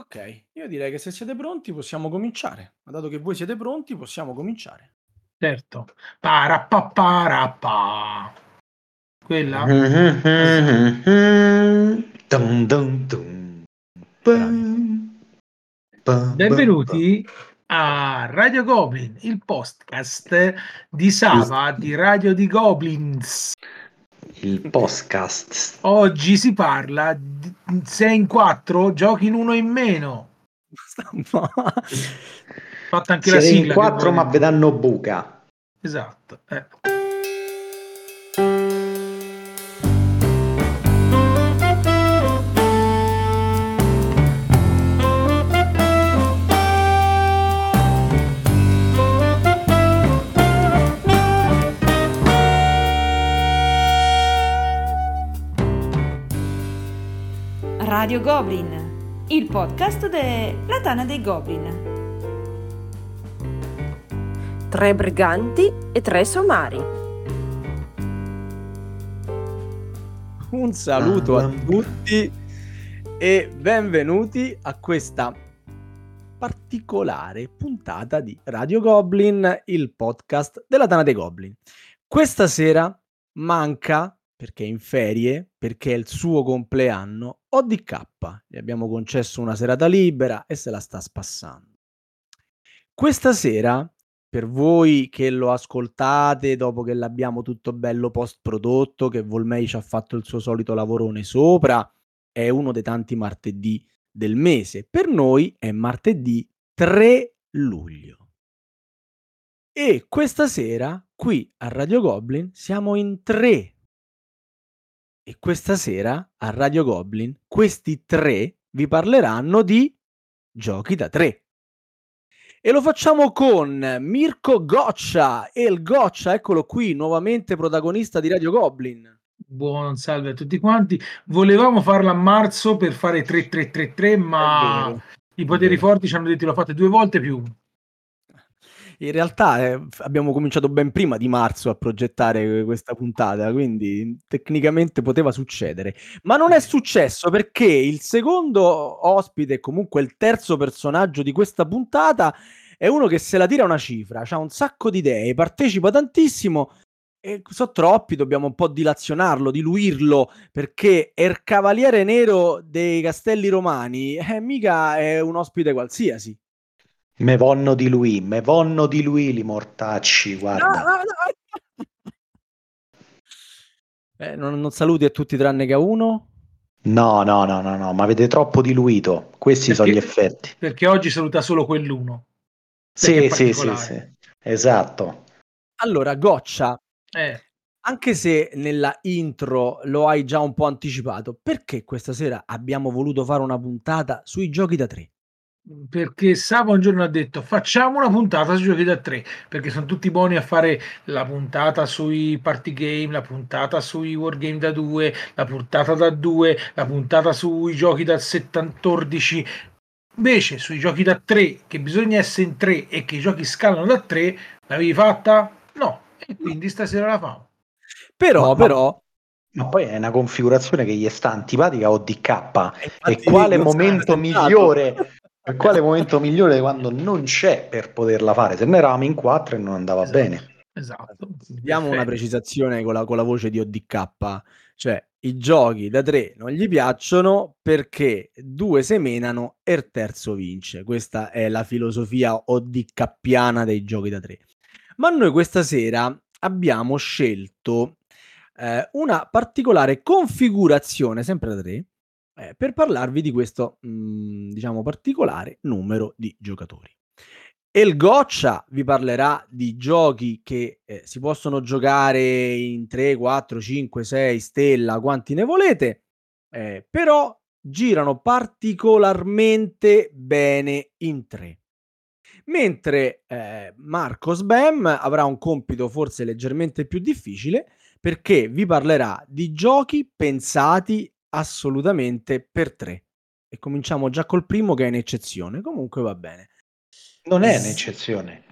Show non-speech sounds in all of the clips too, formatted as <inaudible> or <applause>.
Ok, io direi che se siete pronti possiamo cominciare. Ma dato che voi siete pronti, possiamo cominciare. Certo. Parappaparappa. Quella? Dum, dum, dum. Bravi. Bum, Benvenuti a Radio Goblin, il podcast di Sava di Radio di Goblins. Il podcast. Oggi si parla di 6 in 4, giochi in uno in meno. Fatta anche la Siete sigla. in che quattro poi- ma vedanno buca. Esatto. eh. Radio Goblin, il podcast della Tana dei Goblin. tre briganti e tre somari. Un saluto a tutti e benvenuti a questa particolare puntata di Radio Goblin, il podcast della Tana dei Goblin. Questa sera manca, perché è in ferie, perché è il suo compleanno, ODK. Gli abbiamo concesso una serata libera e se la sta spassando. Questa sera, per voi che lo ascoltate dopo che l'abbiamo tutto bello post prodotto, che Volmei ci ha fatto il suo solito lavorone sopra, è uno dei tanti martedì del mese. Per noi è martedì 3 luglio. E questa sera, qui a Radio Goblin, siamo in tre. E questa sera, a Radio Goblin, questi tre vi parleranno di giochi da tre. E lo facciamo con Mirko Goccia. E il Goccia, eccolo qui, nuovamente protagonista di Radio Goblin. Buon salve a tutti quanti. Volevamo farla a marzo per fare 3-3-3-3, È ma i poteri forti ci hanno detto lo fate due volte più. In realtà eh, abbiamo cominciato ben prima di marzo a progettare questa puntata, quindi tecnicamente poteva succedere. Ma non è successo perché il secondo ospite, e comunque il terzo personaggio di questa puntata, è uno che se la tira una cifra, ha un sacco di idee, partecipa tantissimo. E sono troppi, dobbiamo un po' dilazionarlo, diluirlo, perché è il cavaliere nero dei castelli romani, eh, mica è un ospite qualsiasi. Me vonno di lui, me vonno di lui li mortacci, guarda. Eh, non, non saluti a tutti tranne che a uno? No, no, no, no, no, ma avete troppo diluito. Questi sono gli Perché- effetti. Perché oggi saluta solo quell'uno. Perché Sì, sì, sì, sì. Esatto. Allora, Goccia, Eh, anche se nella intro lo hai già un po' anticipato, perché questa sera abbiamo voluto fare una puntata sui giochi da tre? Perché Sava un giorno ha detto facciamo una puntata sui giochi da tre perché sono tutti buoni a fare la puntata sui party game, la puntata sui wargame da due, la puntata da due, la puntata sui giochi da 70 Invece sui giochi da tre, che bisogna essere in tre e che i giochi scalano da tre, l'avevi fatta? No, e quindi stasera la famo. Però, Ma- però... Ma poi è una configurazione che gli sta antipatica a ODK. infatti E quale momento migliore? E quale momento migliore quando non c'è per poterla fare? Se ne eravamo in quattro e non andava Esatto. bene. Esatto. Diamo una precisazione con la, con la voce di ODK, cioè i giochi da tre non gli piacciono perché due semenano e il terzo vince. Questa è la filosofia ODKiana dei giochi da tre. Ma noi questa sera abbiamo scelto eh, una particolare configurazione, sempre da tre, eh, per parlarvi di questo, mh, diciamo, particolare numero di giocatori. E il Goccia vi parlerà di giochi che eh, si possono giocare in 3, 4, 5, 6 stella, quanti ne volete, eh, però girano particolarmente bene in 3. Mentre eh, Marco Sbam avrà un compito forse leggermente più difficile perché vi parlerà di giochi pensati assolutamente per 3. E cominciamo già col primo che è un'eccezione, comunque va bene. Non è un'eccezione,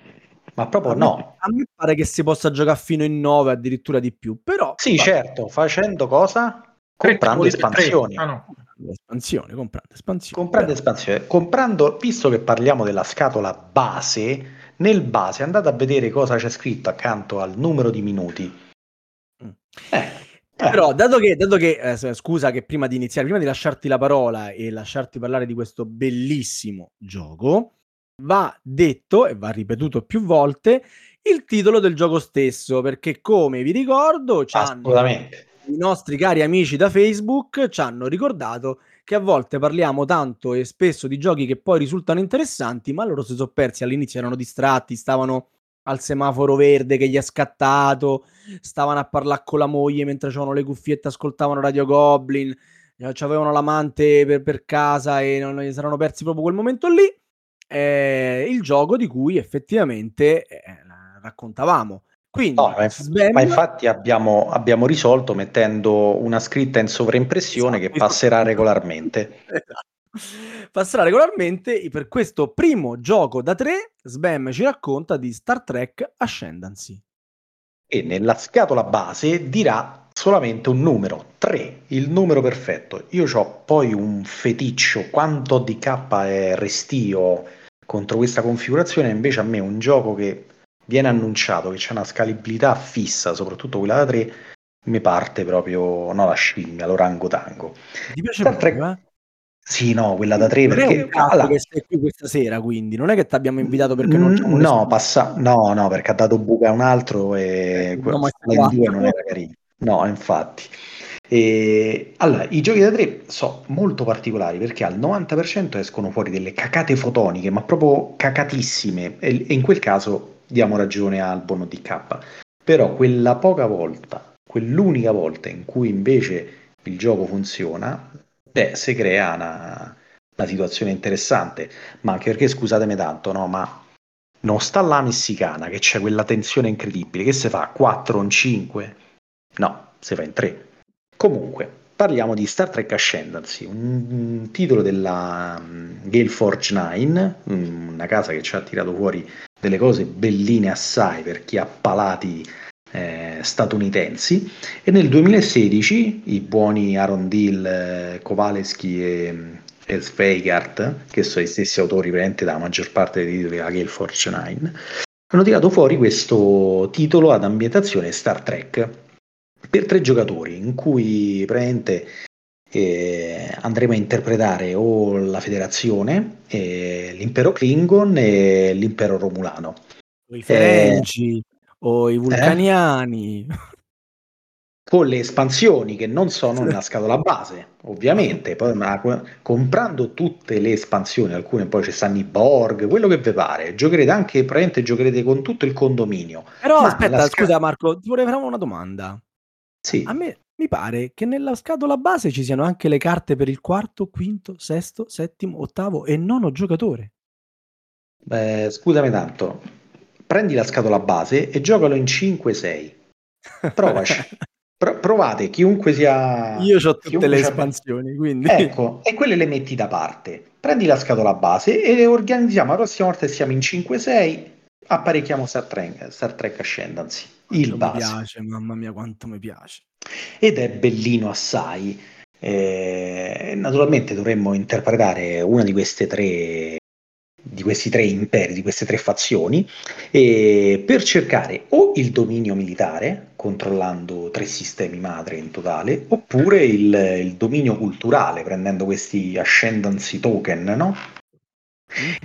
ma proprio A me, no. a me pare che si possa giocare fino in 9, addirittura di più, però Sì, va- certo, facendo cosa? Tre Comprando tre. espansioni. Ah, no. Comprando espansione, comprando espansione. Comprando espansione. Comprando, visto che parliamo della scatola base, nel base andate a vedere cosa c'è scritto accanto al numero di minuti. Mm. Eh, Però, dato che, dato che eh, scusa che prima di iniziare, prima di lasciarti la parola e lasciarti parlare di questo bellissimo gioco, va detto e va ripetuto più volte il titolo del gioco stesso, perché come vi ricordo, ci hanno- assolutamente. i nostri cari amici da Facebook ci hanno ricordato che a volte parliamo tanto e spesso di giochi che poi risultano interessanti, ma loro si sono persi all'inizio, erano distratti, stavano al semaforo verde che gli è scattato, stavano a parlare con la moglie mentre avevano le cuffiette, ascoltavano Radio Goblin, eh, avevano l'amante per, per casa e non gli saranno persi proprio quel momento lì. È il gioco di cui effettivamente eh, raccontavamo. Quindi, No, ma, inf- Sven- ma infatti abbiamo, abbiamo risolto mettendo una scritta in sovraimpressione Esatto, che passerà regolarmente. <laughs> Esatto. Passerà regolarmente per questo primo gioco da tre. Sbam ci racconta di Star Trek Ascendancy. E nella scatola base dirà solamente un numero, 3, il numero perfetto. Io ho poi un feticcio, quanto DK è restio contro questa configurazione, invece a me un gioco che viene annunciato, che c'è una scalabilità fissa, soprattutto quella da 3, mi parte proprio, no la scimmia, l'orangotango. Ti piace Star Trek- eh? Sì, no, quella da 3 Non è perché... un allora, che sei qui questa sera, quindi non è che ti abbiamo invitato perché non Mm, c'è no, passa... no, no, perché ha dato buca a un altro e Eh, no, farla in due non era carino. No, infatti. E, allora, i giochi da 3 sono molto particolari perché al 90% escono fuori delle cacate fotoniche, ma proprio cacatissime, e, in quel caso diamo ragione al buono DK. Però quella poca volta, quell'unica volta in cui invece il gioco funziona, beh, si crea una, una situazione interessante, ma anche perché scusatemi tanto, no, ma non sta la messicana che c'è quella tensione incredibile, che si fa 4 in 5? No, si fa in 3. Comunque, parliamo di Star Trek Ascendancy, un, titolo della um, Gale Forge 9, um, una casa che ci ha tirato fuori delle cose belline assai per chi ha palati eh, statunitensi e nel 2016 i buoni Aaron Deal, eh, Kowalski e, e Sveigart, che sono gli stessi autori presenti dalla maggior parte dei titoli della Gale Forge 9, hanno tirato fuori questo titolo ad ambientazione Star Trek per tre giocatori in cui praticamente eh, andremo a interpretare o la federazione, eh, l'impero Klingon e l'impero Romulano. I Ferengi o i Vulcaniani. Con le espansioni che non sono nella scatola base, ovviamente, poi ma, comprando tutte le espansioni, alcune poi ci stanno i Borg, quello che vi pare, giocherete anche, praticamente giocherete con tutto il condominio. Però Ma aspetta, sca- scusa Marco, ti vorrei fare una domanda. Sì. A me mi pare che nella scatola base ci siano anche le carte per il quarto, quinto, sesto, settimo, ottavo e nono giocatore. Beh, scusami tanto, prendi la scatola base e giocalo in 5-6. Provaci. <laughs> Pro- provate, chiunque sia... Io ho tutte le espansioni, quindi Ecco, e quelle le metti da parte. Prendi la scatola base e le organizziamo. La prossima volta che siamo in 5-6, apparecchiamo Star Trek, Star Trek Ascendancy. Il Quanto mi base. piace, mamma mia, quanto mi piace. ed è bellino assai. Eh, naturalmente dovremmo interpretare una di queste tre di questi tre imperi, di queste tre fazioni, e per cercare o il dominio militare, controllando tre sistemi madre in totale, oppure il, il dominio culturale, prendendo questi ascendancy token, no?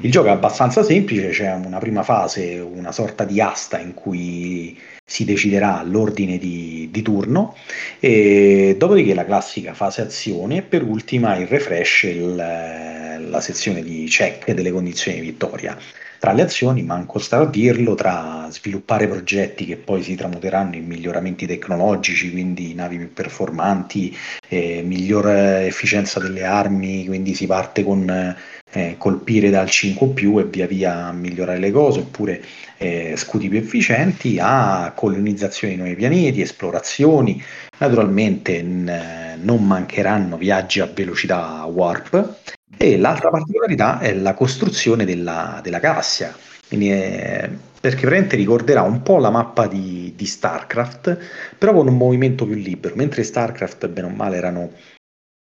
Il gioco è abbastanza semplice, c'è una prima fase, una sorta di asta in cui si deciderà l'ordine di, di turno, e dopodiché la classica fase azione e per ultima il refresh, il, la sezione di check delle condizioni di vittoria. Tra le azioni, manco stare a dirlo, tra sviluppare progetti che poi si tramuteranno in miglioramenti tecnologici, quindi navi più performanti, eh, miglior efficienza delle armi, quindi si parte con eh, colpire dal 5 più e via via migliorare le cose, oppure eh, scudi più efficienti, a colonizzazione di nuovi pianeti, esplorazioni, naturalmente n- non mancheranno viaggi a velocità warp e l'altra particolarità è la costruzione della, della galassia, quindi è, perché veramente ricorderà un po' la mappa di, di StarCraft, però con un movimento più libero, mentre StarCraft bene o male erano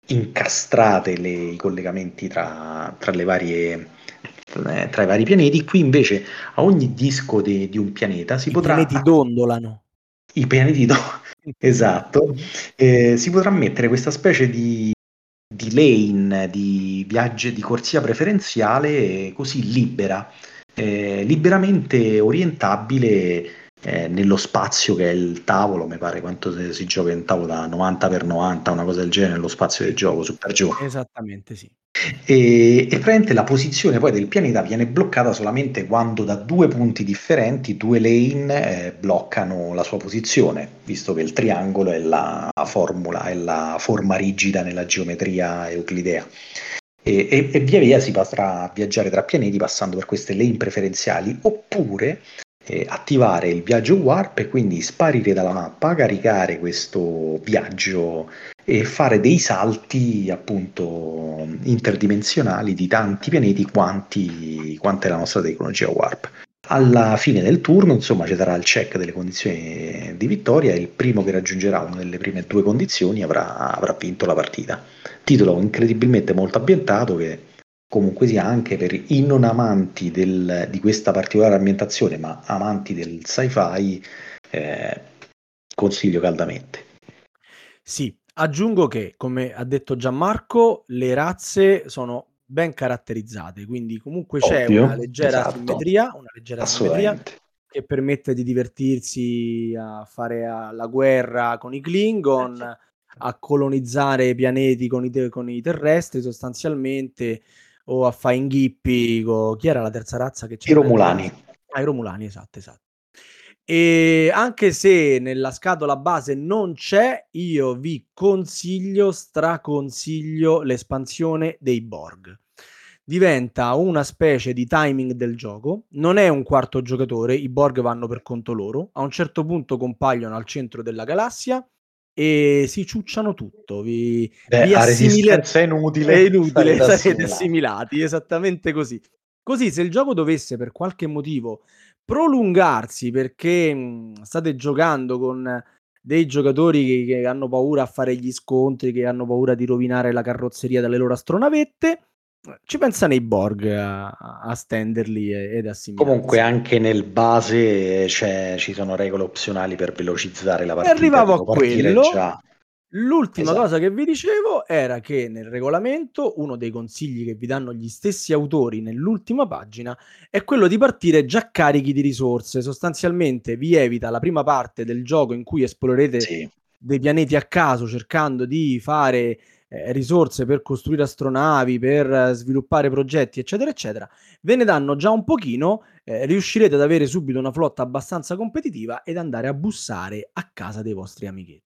incastrate le, i collegamenti tra, tra, le varie, tra, i vari pianeti. Qui invece a ogni disco de, di un pianeta si I potrà... I pianeti dondolano. I pianeti dondolano, <laughs> esatto. Eh, si potrà mettere questa specie di, di lane, di viaggio, di corsia preferenziale così libera, eh, liberamente orientabile eh, nello spazio che è il tavolo, mi pare quanto si gioca in tavolo da 90 x 90, una cosa del genere, nello spazio del gioco, su per giù. Esattamente sì. E, e praticamente la posizione poi del pianeta viene bloccata solamente quando da due punti differenti due lane eh, bloccano la sua posizione, visto che il triangolo è la formula, è la forma rigida nella geometria euclidea. E, e, e via via si potrà viaggiare tra pianeti passando per queste lane preferenziali oppure eh, attivare il viaggio warp e quindi sparire dalla mappa, caricare questo viaggio e fare dei salti appunto interdimensionali di tanti pianeti quanti, quanta è la nostra tecnologia warp. Alla fine del turno, insomma, ci darà il check delle condizioni di vittoria e il primo che raggiungerà una delle prime due condizioni avrà, avrà vinto la partita. Titolo incredibilmente molto ambientato che comunque sia anche per i non amanti del, di questa particolare ambientazione, ma amanti del sci-fi, eh, consiglio caldamente. Sì, aggiungo che, come ha detto Gianmarco, le razze sono ben caratterizzate, quindi comunque c'è Ovvio, una leggera esatto. simmetria, una leggera simmetria che permette di divertirsi a fare la guerra con i Klingon, a colonizzare pianeti con i, te- con i terrestri sostanzialmente o a fare inghippi con... chi era la terza razza che c'era? I Romulani. Ah, i Romulani, esatto, esatto. E anche se nella scatola base non c'è, io vi consiglio, straconsiglio l'espansione dei Borg. Diventa una specie di timing del gioco, non è un quarto giocatore, i Borg vanno per conto loro, a un certo punto compaiono al centro della galassia e si ciucciano tutto. Vi, Beh, vi a resistenza è inutile. È inutile, sarete assimilati, esattamente così. Così se il gioco dovesse per qualche motivo prolungarsi perché mh, state giocando con dei giocatori che, che, hanno paura a fare gli scontri, che hanno paura di rovinare la carrozzeria delle loro astronavette, ci pensano i Borg a, a stenderli ed assimilarsi. Comunque anche nel base ci sono regole opzionali per velocizzare la partita. E arrivavo a quello. Già... L'ultima esatto. cosa che vi dicevo era che nel regolamento uno dei consigli che vi danno gli stessi autori nell'ultima pagina è quello di partire già carichi di risorse. Sostanzialmente vi evita la prima parte del gioco in cui esplorerete sì. dei pianeti a caso cercando di fare eh, risorse per costruire astronavi, per sviluppare progetti, eccetera, eccetera, ve ne danno già un pochino, eh, riuscirete ad avere subito una flotta abbastanza competitiva ed andare a bussare a casa dei vostri amichetti.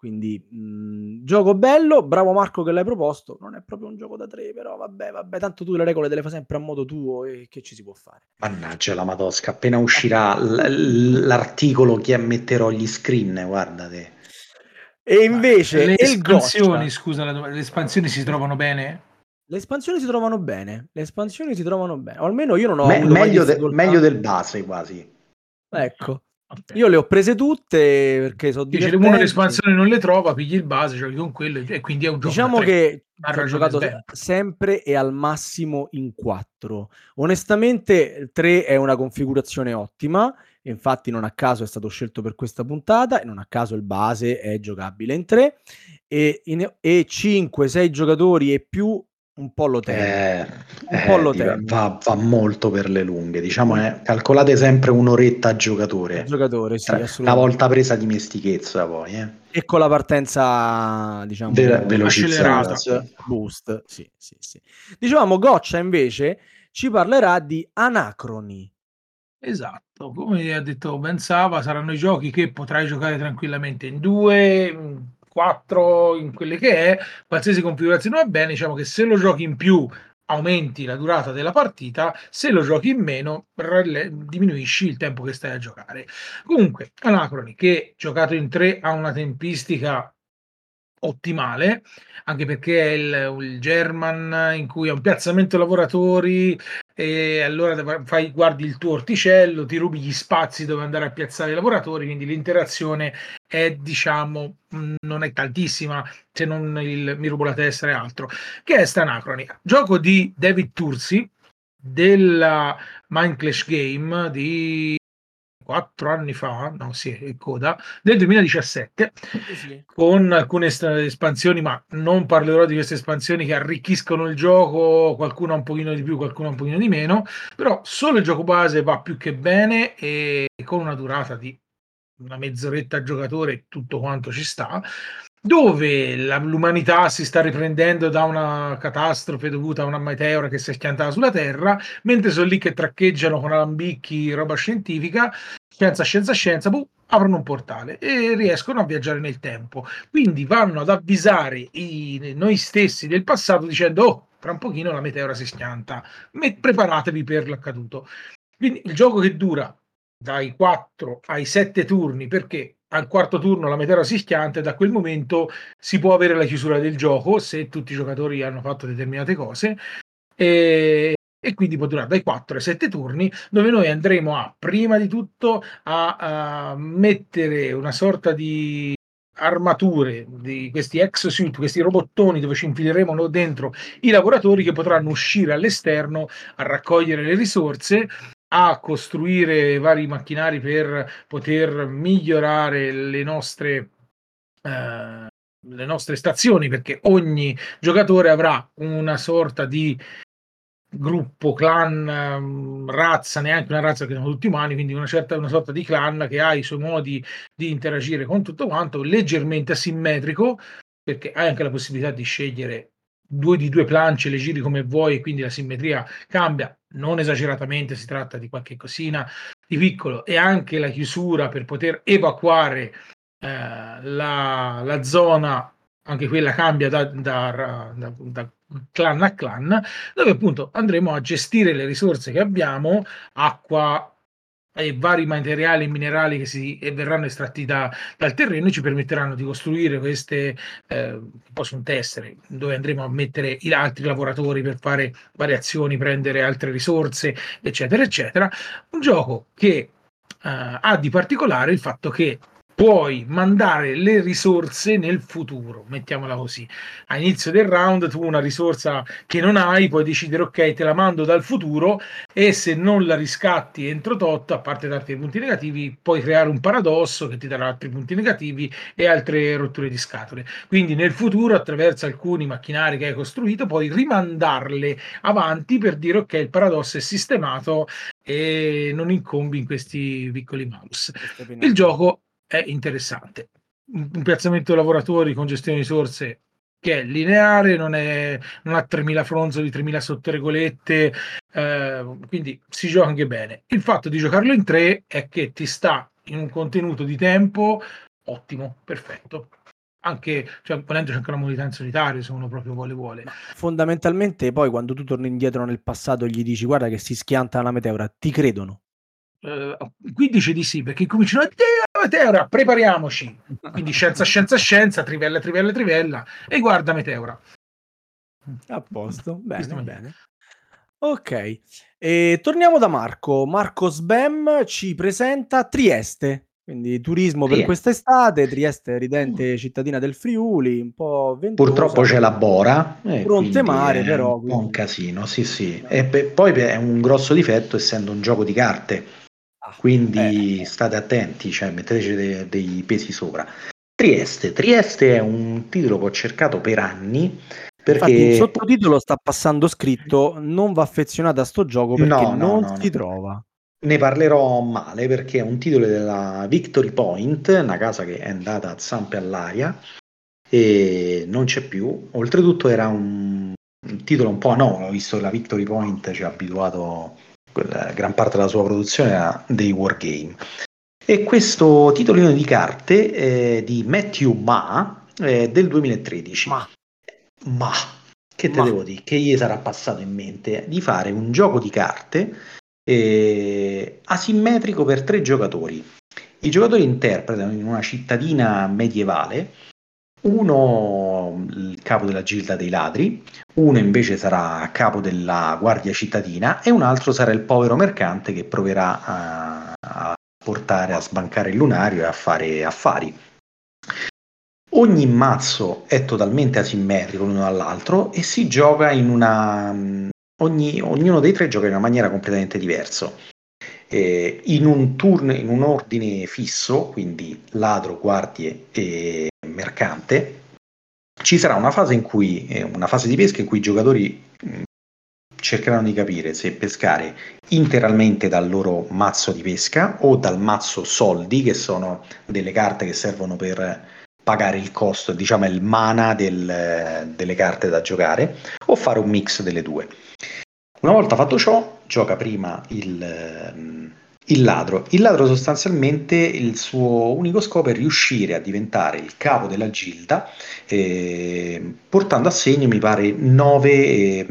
Quindi mh, gioco bello, bravo Marco che l'hai proposto, non è proprio un gioco da tre, però vabbè, vabbè, tanto tu le regole te le fai sempre a modo tuo e che ci si può fare. Mannaggia la Madosca, appena uscirà l- l'articolo che metterò gli screen, guardate. E invece le espansioni, scusa, le espansioni si trovano bene? Le espansioni si trovano bene, le espansioni si trovano bene, o almeno io non ho Me- meglio, de- meglio, del base quasi. Ecco, okay. io le ho prese tutte perché sono Dice uno le espansioni non le trova, pigli il base, giochi con quello e quindi è un gioco. Diciamo che ho giocato sempre e al massimo in 4. Onestamente 3 è una configurazione ottima infatti non a caso è stato scelto per questa puntata e non a caso il base è giocabile in 3 e, e 5, 6 giocatori e più un po' lo temo. Eh, un po' lo temo. Va, va, molto per le lunghe, diciamo, eh, calcolate sempre un'oretta a giocatore. Giocatore, sì, Una volta presa dimestichezza poi. Eh. E con la partenza, diciamo, Ve- velocizzata. Boost, sì, sì, sì. Dicevamo, Goccia invece ci parlerà di anacroni. Esatto, come ha detto Ben Sava, saranno i giochi che potrai giocare tranquillamente in due, quattro, in quelle che è, qualsiasi configurazione va bene, diciamo che se lo giochi in più aumenti la durata della partita, se lo giochi in meno diminuisci il tempo che stai a giocare. Comunque, Anacroni che giocato in tre ha una tempistica ottimale, anche perché è il, il German in cui ha un piazzamento lavoratori e allora fai, guardi il tuo orticello, ti rubi gli spazi dove andare a piazzare i lavoratori, quindi l'interazione è, diciamo, non è tantissima, se non il mi rubo la testa e altro, che è Stanacroni. Gioco di David Tursi della Mind Clash Game di quattro anni fa, no sì, è coda, del 2017, sì. con alcune espansioni, ma non parlerò di queste espansioni che arricchiscono il gioco, qualcuno un pochino di più, qualcuno un pochino di meno, però solo il gioco base va più che bene e con una durata di una mezz'oretta a giocatore tutto quanto ci sta dove la, l'umanità si sta riprendendo da una catastrofe dovuta a una meteora che si è schiantata sulla Terra, mentre sono lì che traccheggiano con alambicchi roba scientifica, scienza, scienza, scienza, boh, aprono un portale e riescono a viaggiare nel tempo. Quindi vanno ad avvisare i, noi stessi del passato dicendo, oh, tra un pochino la meteora si schianta, preparatevi per l'accaduto. Quindi il gioco che dura dai 4 ai 7 turni perché al quarto turno la meteora si schianta e da quel momento si può avere la chiusura del gioco se tutti i giocatori hanno fatto determinate cose e, e quindi può durare dai 4 ai 7 turni dove noi andremo a prima di tutto a, a mettere una sorta di armature di questi exosuit, questi robottoni dove ci infileremo dentro i lavoratori che potranno uscire all'esterno a raccogliere le risorse a costruire vari macchinari per poter migliorare le nostre, eh, le nostre stazioni, perché ogni giocatore avrà una sorta di gruppo, clan, razza, neanche una razza che sono tutti umani, quindi una, certa, una sorta di clan che ha i suoi modi di interagire con tutto quanto, leggermente asimmetrico, perché hai anche la possibilità di scegliere due di due plance, le giri come vuoi quindi la simmetria cambia, non esageratamente, si tratta di qualche cosina di piccolo e anche la chiusura per poter evacuare eh, la, la, zona, anche quella cambia da, da, da, da clan a clan, dove appunto andremo a gestire le risorse che abbiamo, acqua, e vari materiali e minerali che si, e verranno estratti da, dal terreno ci permetteranno di costruire queste eh, possono tessere dove andremo a mettere i altri lavoratori per fare variazioni, prendere altre risorse, eccetera, eccetera. Un gioco che eh, ha di particolare il fatto che puoi mandare le risorse nel futuro, mettiamola così. A inizio del round tu una risorsa che non hai, puoi decidere ok, te la mando dal futuro e se non la riscatti entro tot, a parte darti dei punti negativi, puoi creare un paradosso che ti darà altri punti negativi e altre rotture di scatole. Quindi nel futuro, attraverso alcuni macchinari che hai costruito, puoi rimandarle avanti per dire ok, il paradosso è sistemato e non incombi in questi piccoli mouse. Il gioco è interessante. Un piazzamento lavoratori con gestione di risorse che è lineare, non, è, non ha 3000 fronzoli, 3000 sottoregolette, eh, quindi si gioca anche bene. Il fatto di giocarlo in tre è che ti sta in un contenuto di tempo ottimo, perfetto. Anche, cioè, volendo c'è anche una modalità in solitario se uno proprio vuole vuole. Fondamentalmente poi quando tu torni indietro nel passato gli dici guarda che si schianta una meteora, ti credono. Uh, qui dice di sì perché cominciano a meteora, prepariamoci. Quindi scienza, scienza, scienza, trivella, trivella, trivella e guarda meteora. A posto, bene, bene. Ok, e torniamo da Marco. Marco Sbem ci presenta Trieste. Quindi turismo per quest'estate, Trieste ridente cittadina del Friuli, un po' ventosa. Purtroppo c'è la Bora. Eh, Fronte mare però. Un po' un casino, sì sì. E poi è un grosso difetto essendo un gioco di carte quindi eh. state attenti, cioè metteteci de- dei pesi sopra. Trieste, Trieste è un titolo che ho cercato per anni perché Infatti, il sottotitolo sta passando scritto non va affezionato a sto gioco perché no, no, non no, si trova. Ne parlerò male perché è un titolo della Victory Point, una casa che è andata a zampe all'aria e non c'è più. Oltretutto era un, un titolo un po' anomalo, visto che la Victory Point ci ha abituato gran parte della sua produzione era dei wargame. E questo titolino di carte eh, di Matthew Ma eh, del 2013. Ma, Ma che te Ma. devo dire? Che gli sarà passato in mente di fare un gioco di carte eh, asimmetrico per tre giocatori. I giocatori interpretano in una cittadina medievale uno il capo della gilda dei ladri, uno invece sarà capo della guardia cittadina e un altro sarà il povero mercante che proverà a, a portare a sbancare il lunario e a fare affari. Ogni mazzo è totalmente asimmetrico l'uno dall'altro e si gioca in una... Ogni, ognuno dei tre gioca in una maniera completamente diversa. Eh, in un turno, in un ordine fisso, quindi ladro, guardie e mercante, ci sarà una fase in cui, eh, una fase di pesca in cui i giocatori mh, cercheranno di capire se pescare interamente dal loro mazzo di pesca o dal mazzo soldi, che sono delle carte che servono per pagare il costo, diciamo il mana del, delle carte da giocare, o fare un mix delle due. Una volta fatto ciò, gioca prima il, il ladro. Il ladro sostanzialmente il suo unico scopo è riuscire a diventare il capo della gilda, eh, portando a segno, mi pare, nove eh,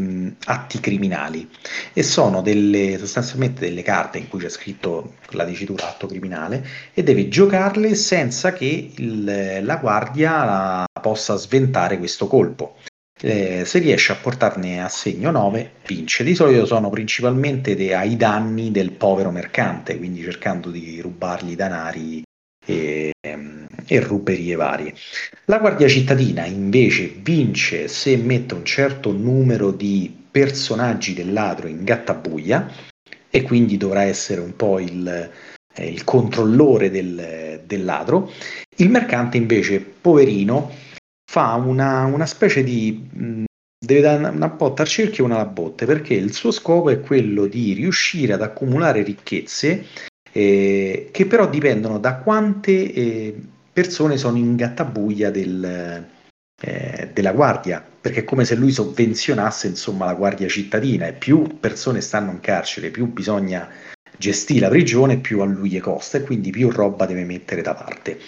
atti criminali. E sono delle, sostanzialmente delle carte in cui c'è scritto la dicitura atto criminale e deve giocarle senza che il, la guardia possa sventare questo colpo. Eh, se riesce a portarne a segno 9 vince. Di solito sono principalmente de- ai danni del povero mercante quindi cercando di rubargli danari e, e ruberie varie. La guardia cittadina invece vince se mette un certo numero di personaggi del ladro in gattabuia e quindi dovrà essere un po' il, eh, il controllore del, del ladro. Il mercante invece poverino fa una, una specie di... Mh, deve dare una botta al cerchio e una alla botte, perché il suo scopo è quello di riuscire ad accumulare ricchezze eh, che però dipendono da quante eh, persone sono in gattabuia del, eh, della guardia, perché è come se lui sovvenzionasse insomma la guardia cittadina e più persone stanno in carcere, più bisogna gestire la prigione, più a lui gli costa e quindi più roba deve mettere da parte.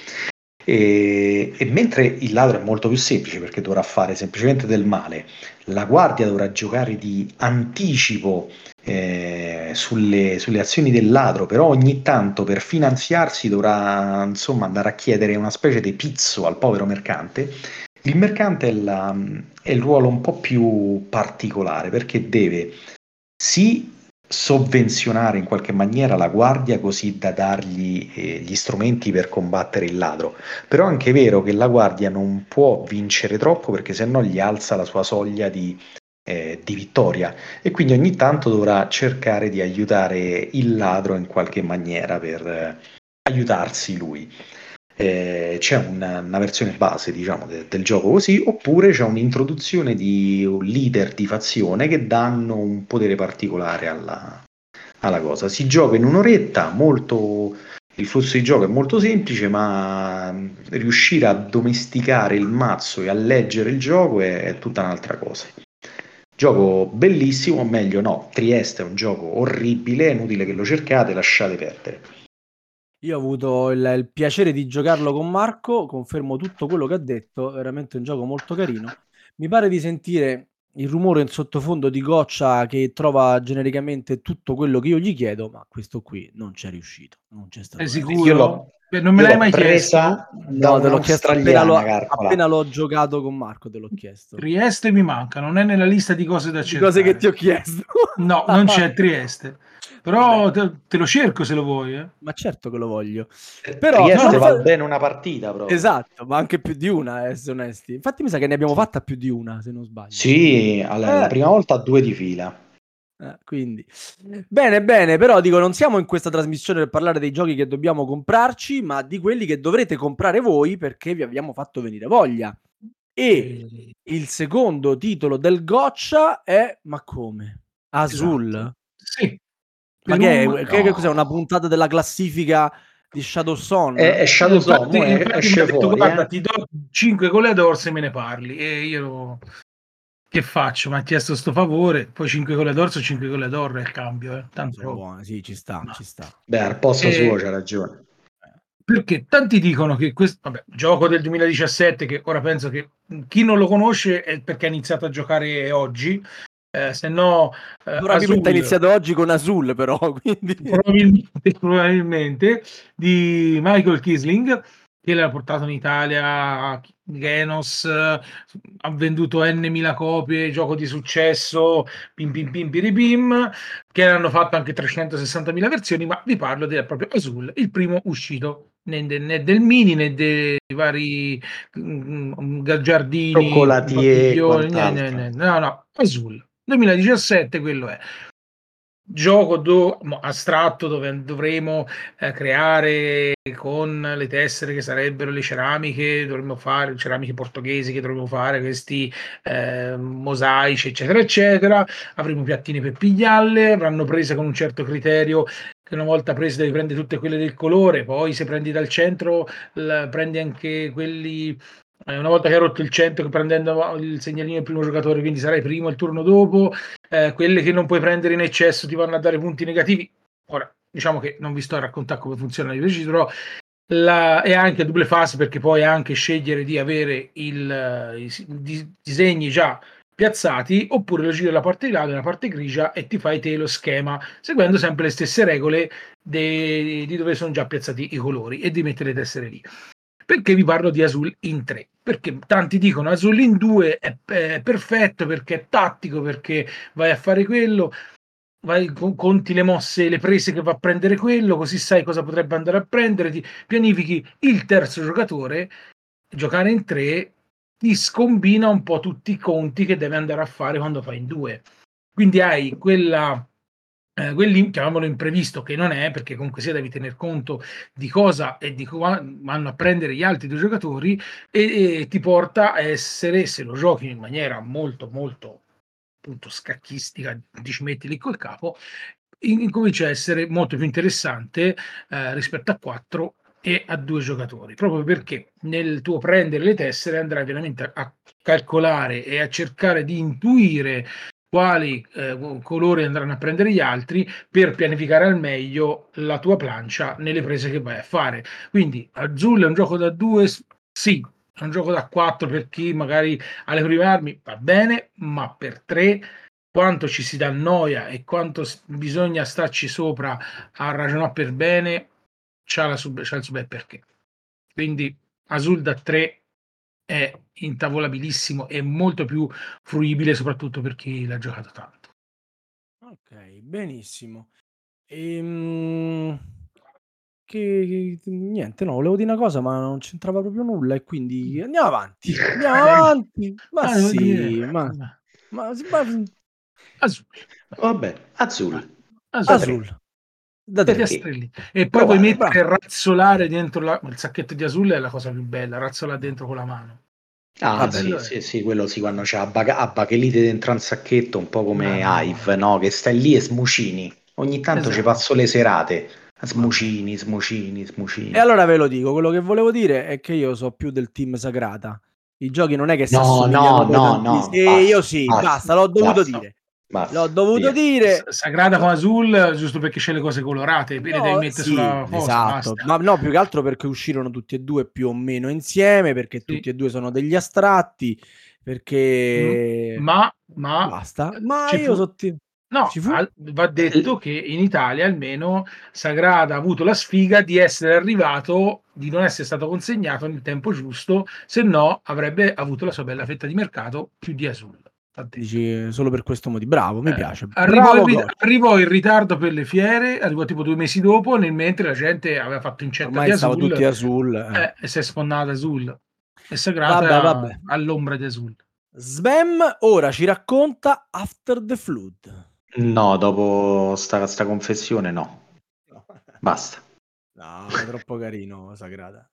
E, e, mentre il ladro è molto più semplice perché dovrà fare semplicemente del male, la guardia dovrà giocare di anticipo eh, sulle, sulle, azioni del ladro, però ogni tanto per finanziarsi dovrà insomma andare a chiedere una specie di pizzo al povero mercante. Il mercante è, la, è il ruolo un po' più particolare perché deve sì sovvenzionare in qualche maniera la guardia così da dargli eh, gli strumenti per combattere il ladro. Però è anche vero che la guardia non può vincere troppo perché sennò gli alza la sua soglia di, eh, di vittoria e quindi ogni tanto dovrà cercare di aiutare il ladro in qualche maniera per eh, aiutarsi lui. Eh, c'è una, una, versione base diciamo de, del gioco così oppure c'è un'introduzione di un leader di fazione che danno un potere particolare alla, alla cosa. Si gioca in un'oretta molto il flusso di gioco è molto semplice ma riuscire a domesticare il mazzo e a leggere il gioco è, è tutta un'altra cosa. Gioco bellissimo o meglio no Trieste è un gioco orribile è inutile che lo cercate lasciate perdere io ho avuto il, il, piacere di giocarlo con Marco, confermo tutto quello che ha detto, veramente un gioco molto carino. Mi pare di sentire il rumore in sottofondo di Goccia che trova genericamente tutto quello che io gli chiedo, ma questo qui non c'è riuscito. Non c'è stato. È sicuro? non me l'hai mai chiesto? No, te l'ho chiesto appena, l'ho, appena l'ho giocato con Marco, te l'ho chiesto. Trieste mi manca, non è nella lista di cose da cercare. Di cose che ti ho chiesto. no, non c'è <laughs> Trieste. Però te, te, lo cerco se lo vuoi. Eh. Ma certo che lo voglio. Eh, Però Trieste va bene una partita proprio. Esatto, ma anche più di una, eh, essere onesti. Infatti mi sa che ne abbiamo fatta più di una, se non sbaglio. Sì, allora, eh. la prima volta due di fila. Eh, quindi bene, bene, però dico, non siamo in questa trasmissione per parlare dei giochi che dobbiamo comprarci, ma di quelli che dovrete comprare voi perché vi abbiamo fatto venire voglia. E il secondo titolo del Goccia è Ma come? Azul? Esatto. Sì, ma che, è, che, che cos'è? Una puntata della classifica di Shadow Son? È, è Shadow Son, esce fuori, detto, guarda, eh. ti do 5 goleador se me ne parli. E io che faccio? Mi ha chiesto sto favore, poi 5 goleador su 5 goleador è il cambio. Eh. Tanto buono, sì, ci sta, ci sta. Beh, al posto e... suo c'ha ragione. Perché tanti dicono che questo vabbè, gioco del 2017, che ora penso che chi non lo conosce è perché ha iniziato a giocare oggi, eh, se no eh, probabilmente ha iniziato oggi con Azul però <laughs> quindi... probabilmente, probabilmente di Michael Kisling che l'ha portato in Italia, Genos, ha venduto N mila copie, gioco di successo, pim pim pim piripim, che hanno fatto anche 360.000 versioni, ma vi parlo del proprio Azul, il primo uscito né, né del mini né dei vari mm, giardini, cioccolatieri, né, né, né, no, no, Azul. 2017 quello è gioco do, astratto dove dovremo eh, creare con le tessere che sarebbero le ceramiche, dovremmo fare ceramiche portoghesi che dovremmo fare questi eh, mosaici, eccetera, eccetera. Avremo piattine per pigliarle, avranno prese con un certo criterio che una volta prese devi prendere tutte quelle del colore, poi se prendi dal centro la, prendi anche quelli eh, una volta che hai rotto il 100 prendendo il segnalino del primo giocatore, quindi sarai primo il turno dopo, eh, quelle che non puoi prendere in eccesso ti vanno a dare punti negativi. Ora, diciamo che non vi sto a raccontare come funziona di preciso, però la, è anche a double fase perché puoi anche scegliere di avere il, i, i disegni già piazzati oppure lo giri dalla parte di là della parte grigia e ti fai te lo schema seguendo sempre le stesse regole de, di dove sono già piazzati i colori e di mettere le tessere lì perché vi parlo di Azul in 3? Perché tanti dicono Azul in 2 è, è perfetto perché è tattico, perché vai a fare quello, vai, conti le mosse, le prese che va a prendere quello, così sai cosa potrebbe andare a prendere, ti pianifichi il terzo giocatore, giocare in 3 ti scombina un po' tutti i conti che deve andare a fare quando fai in 2. Quindi hai quella eh, chiamiamolo imprevisto che non è perché comunque sia devi tener conto di cosa e di come vanno a prendere gli altri due giocatori e, e, ti porta a essere se lo giochi in maniera molto molto appunto scacchistica ti ci metti lì col capo incomincia a essere molto più interessante eh, rispetto a quattro e a due giocatori. Proprio perché nel tuo prendere le tessere andrai veramente a calcolare e a cercare di intuire quali eh, colori andranno a prendere gli altri per pianificare al meglio la tua plancia nelle prese che vai a fare. Quindi Azzurro è un gioco da due, sì, è un gioco da quattro per chi magari ha le prime armi, va bene, ma per tre quanto ci si dà noia e quanto bisogna starci sopra a ragionare per bene, c'ha, la sub, c'ha il sub perché. Quindi Azul da 3 è intavolabilissimo e molto più fruibile soprattutto per chi l'ha giocato tanto. Ok, benissimo. Ehm, che, niente, no, volevo dire una cosa, ma non c'entrava proprio nulla e quindi mm. andiamo avanti. <laughs> Andiamo avanti. Ma ah, sì, ma, ma, ma, ma... Azul. Vabbè, Azul. Azul. Azul. Da te. E poi puoi mettere il razzolare dentro la... il sacchetto di Azul è la cosa più bella, razzolare dentro con la mano. Ah, Vabbè, sì, sì, sì, quello sì, quando c'è a Bachelite dentro un sacchetto, un po' come no, Hive, no? Che stai lì e smucini. Ogni tanto esatto. ci passo le serate. Smucini, smucini, smucini. E allora ve lo dico, quello che volevo dire è che io so più del team Sagrata. I giochi non è che si no, no, no, no, sì, basta, io sì, basta, basta l'ho dovuto basta. dire. Basta, L'ho dovuto via. dire. Sagrada con Azul, giusto perché c'è le cose colorate, no, le devi mettere sì, sulla cosa. Esatto, ma no, più che altro perché uscirono tutti e due più o meno insieme, perché sì. tutti e due sono degli astratti, perché... Mm, ma, ma... Basta, ma io fu... No, va detto che in Italia almeno Sagrada ha avuto la sfiga di essere arrivato, di non essere stato consegnato nel tempo giusto, se no avrebbe avuto la sua bella fetta di mercato più di Azul. Dici solo per questo motivo, bravo, mi eh, piace. Arrivò, in, arrivò, in, ritardo per le fiere, arrivò tipo due mesi dopo, nel mentre la gente aveva fatto incetta di Azul, tutti Azul eh. Eh, e si è sfondata Azul e Sagrada vabbè, vabbè. all'ombra di Azul. Sbam ora ci racconta After the Flood. No, dopo sta, sta confessione no. no. Basta. No, è troppo carino Sagrada.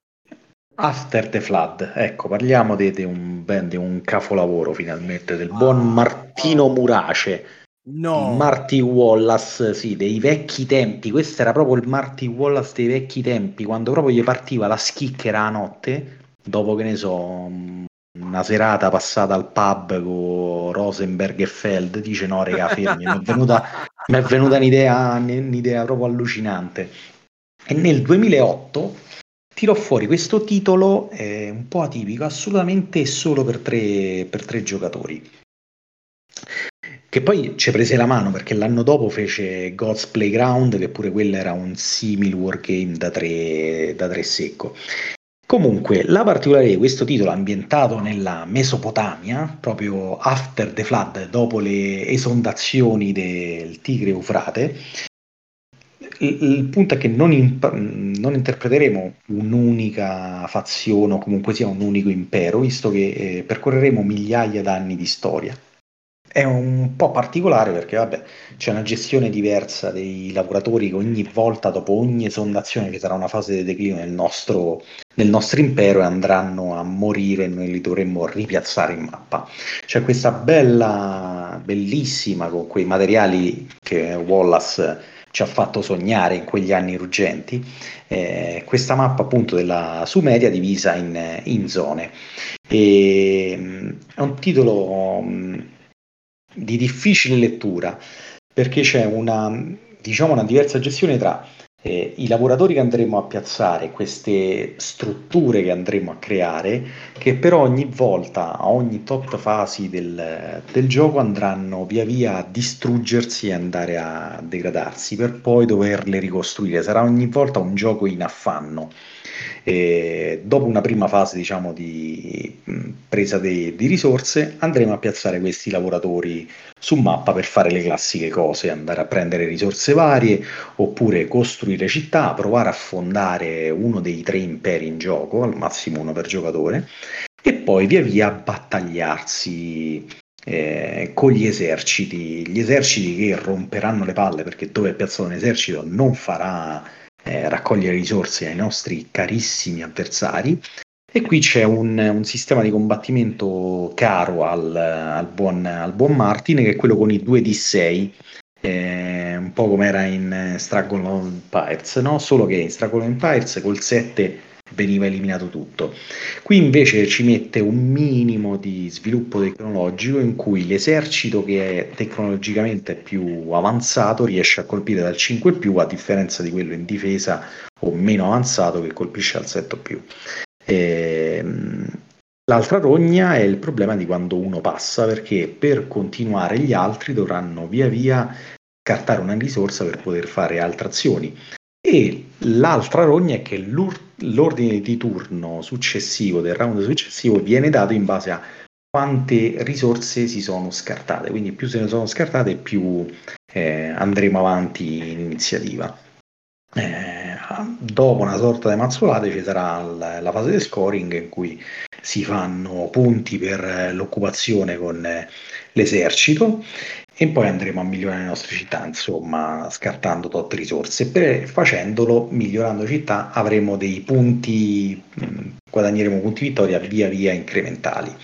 After the Flood, ecco, parliamo di, di un, ben, di un capolavoro finalmente del buon Martino Murace. No. Marty Wallace, sì, dei vecchi tempi. Questo era proprio il Marty Wallace dei vecchi tempi, quando proprio gli partiva la schicchera a notte, dopo che ne so, una serata passata al pub con Rosenberg e Feld. Dice: No, raga, fermi, mi è venuta, mi è venuta un'idea, un'idea proprio allucinante. E nel 2008 tirò fuori questo titolo eh, un po' atipico, assolutamente solo per tre, per tre giocatori. Che poi ci prese la mano perché l'anno dopo fece God's Playground, che pure quello era un simile wargame da tre, da tre secco. Comunque, la particolarità di questo titolo ambientato nella Mesopotamia, proprio after the flood, dopo le esondazioni del Tigre Eufrate, il, punto è che non, imp- non, interpreteremo un'unica fazione o comunque sia un unico impero, visto che eh, percorreremo migliaia d'anni di storia. È un po' particolare perché vabbè, c'è una gestione diversa dei lavoratori che ogni volta, dopo ogni esondazione, che sarà una fase di declino nel nostro, nel nostro impero, e andranno a morire e noi li dovremmo ripiazzare in mappa. C'è questa bella, bellissima, con quei materiali che Wallace ci ha fatto sognare in quegli anni ruggenti, eh, questa mappa appunto della Sumeria divisa in, in zone. E, mm, è un titolo mm, di difficile lettura perché c'è una, diciamo, una diversa gestione tra eh, i lavoratori che andremo a piazzare, queste strutture che andremo a creare, che però ogni volta, a ogni tot fasi del, del gioco andranno via via a distruggersi e andare a degradarsi per poi doverle ricostruire. Sarà ogni volta un gioco in affanno. E dopo una prima fase diciamo di presa de, di risorse andremo a piazzare questi lavoratori su mappa per fare le classiche cose andare a prendere risorse varie oppure costruire città provare a fondare uno dei tre imperi in gioco al massimo uno per giocatore e poi via via battagliarsi eh, con gli eserciti. Gli eserciti che romperanno le palle perché dove è piazzato un esercito non farà eh, raccogliere risorse ai nostri carissimi avversari. E qui c'è un, un sistema di combattimento caro al, al, buon, al, buon, Martin, che è quello con i 2D6, eh, un po' come era in Struggle of Empires, no? solo che in Struggle of Empires col 7 veniva eliminato tutto. Qui invece ci mette un minimo di sviluppo tecnologico in cui l'esercito che è tecnologicamente più avanzato riesce a colpire dal 5 più a differenza di quello in difesa o meno avanzato che colpisce al 7 più. E, ehm, L'altra rogna è il problema di quando uno passa, perché per continuare gli altri dovranno via via cartare una risorsa per poter fare altre azioni. E l'altra rogna è che l'ordine di turno successivo, del round successivo, viene dato in base a quante risorse si sono scartate. Quindi più se ne sono scartate, più eh, andremo avanti in iniziativa. Eh, dopo una sorta di mazzolate ci sarà la, la, fase di scoring in cui si fanno punti per l'occupazione con l'esercito e poi andremo a migliorare le nostre città, insomma, scartando tot risorse. Per, facendolo, migliorando città, avremo dei punti, guadagneremo punti vittoria via via incrementali.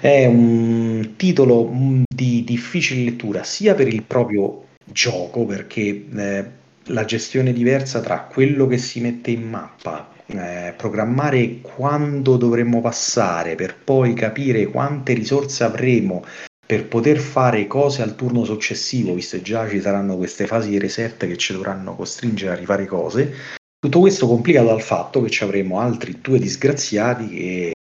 È un titolo di difficile lettura sia per il proprio gioco, perché eh, la gestione diversa tra quello che si mette in mappa, eh, programmare quando dovremmo passare per poi capire quante risorse avremo per poter fare cose al turno successivo, visto che già ci saranno queste fasi di reset che ci dovranno costringere a rifare cose. Tutto questo complicato dal fatto che ci avremo altri due disgraziati che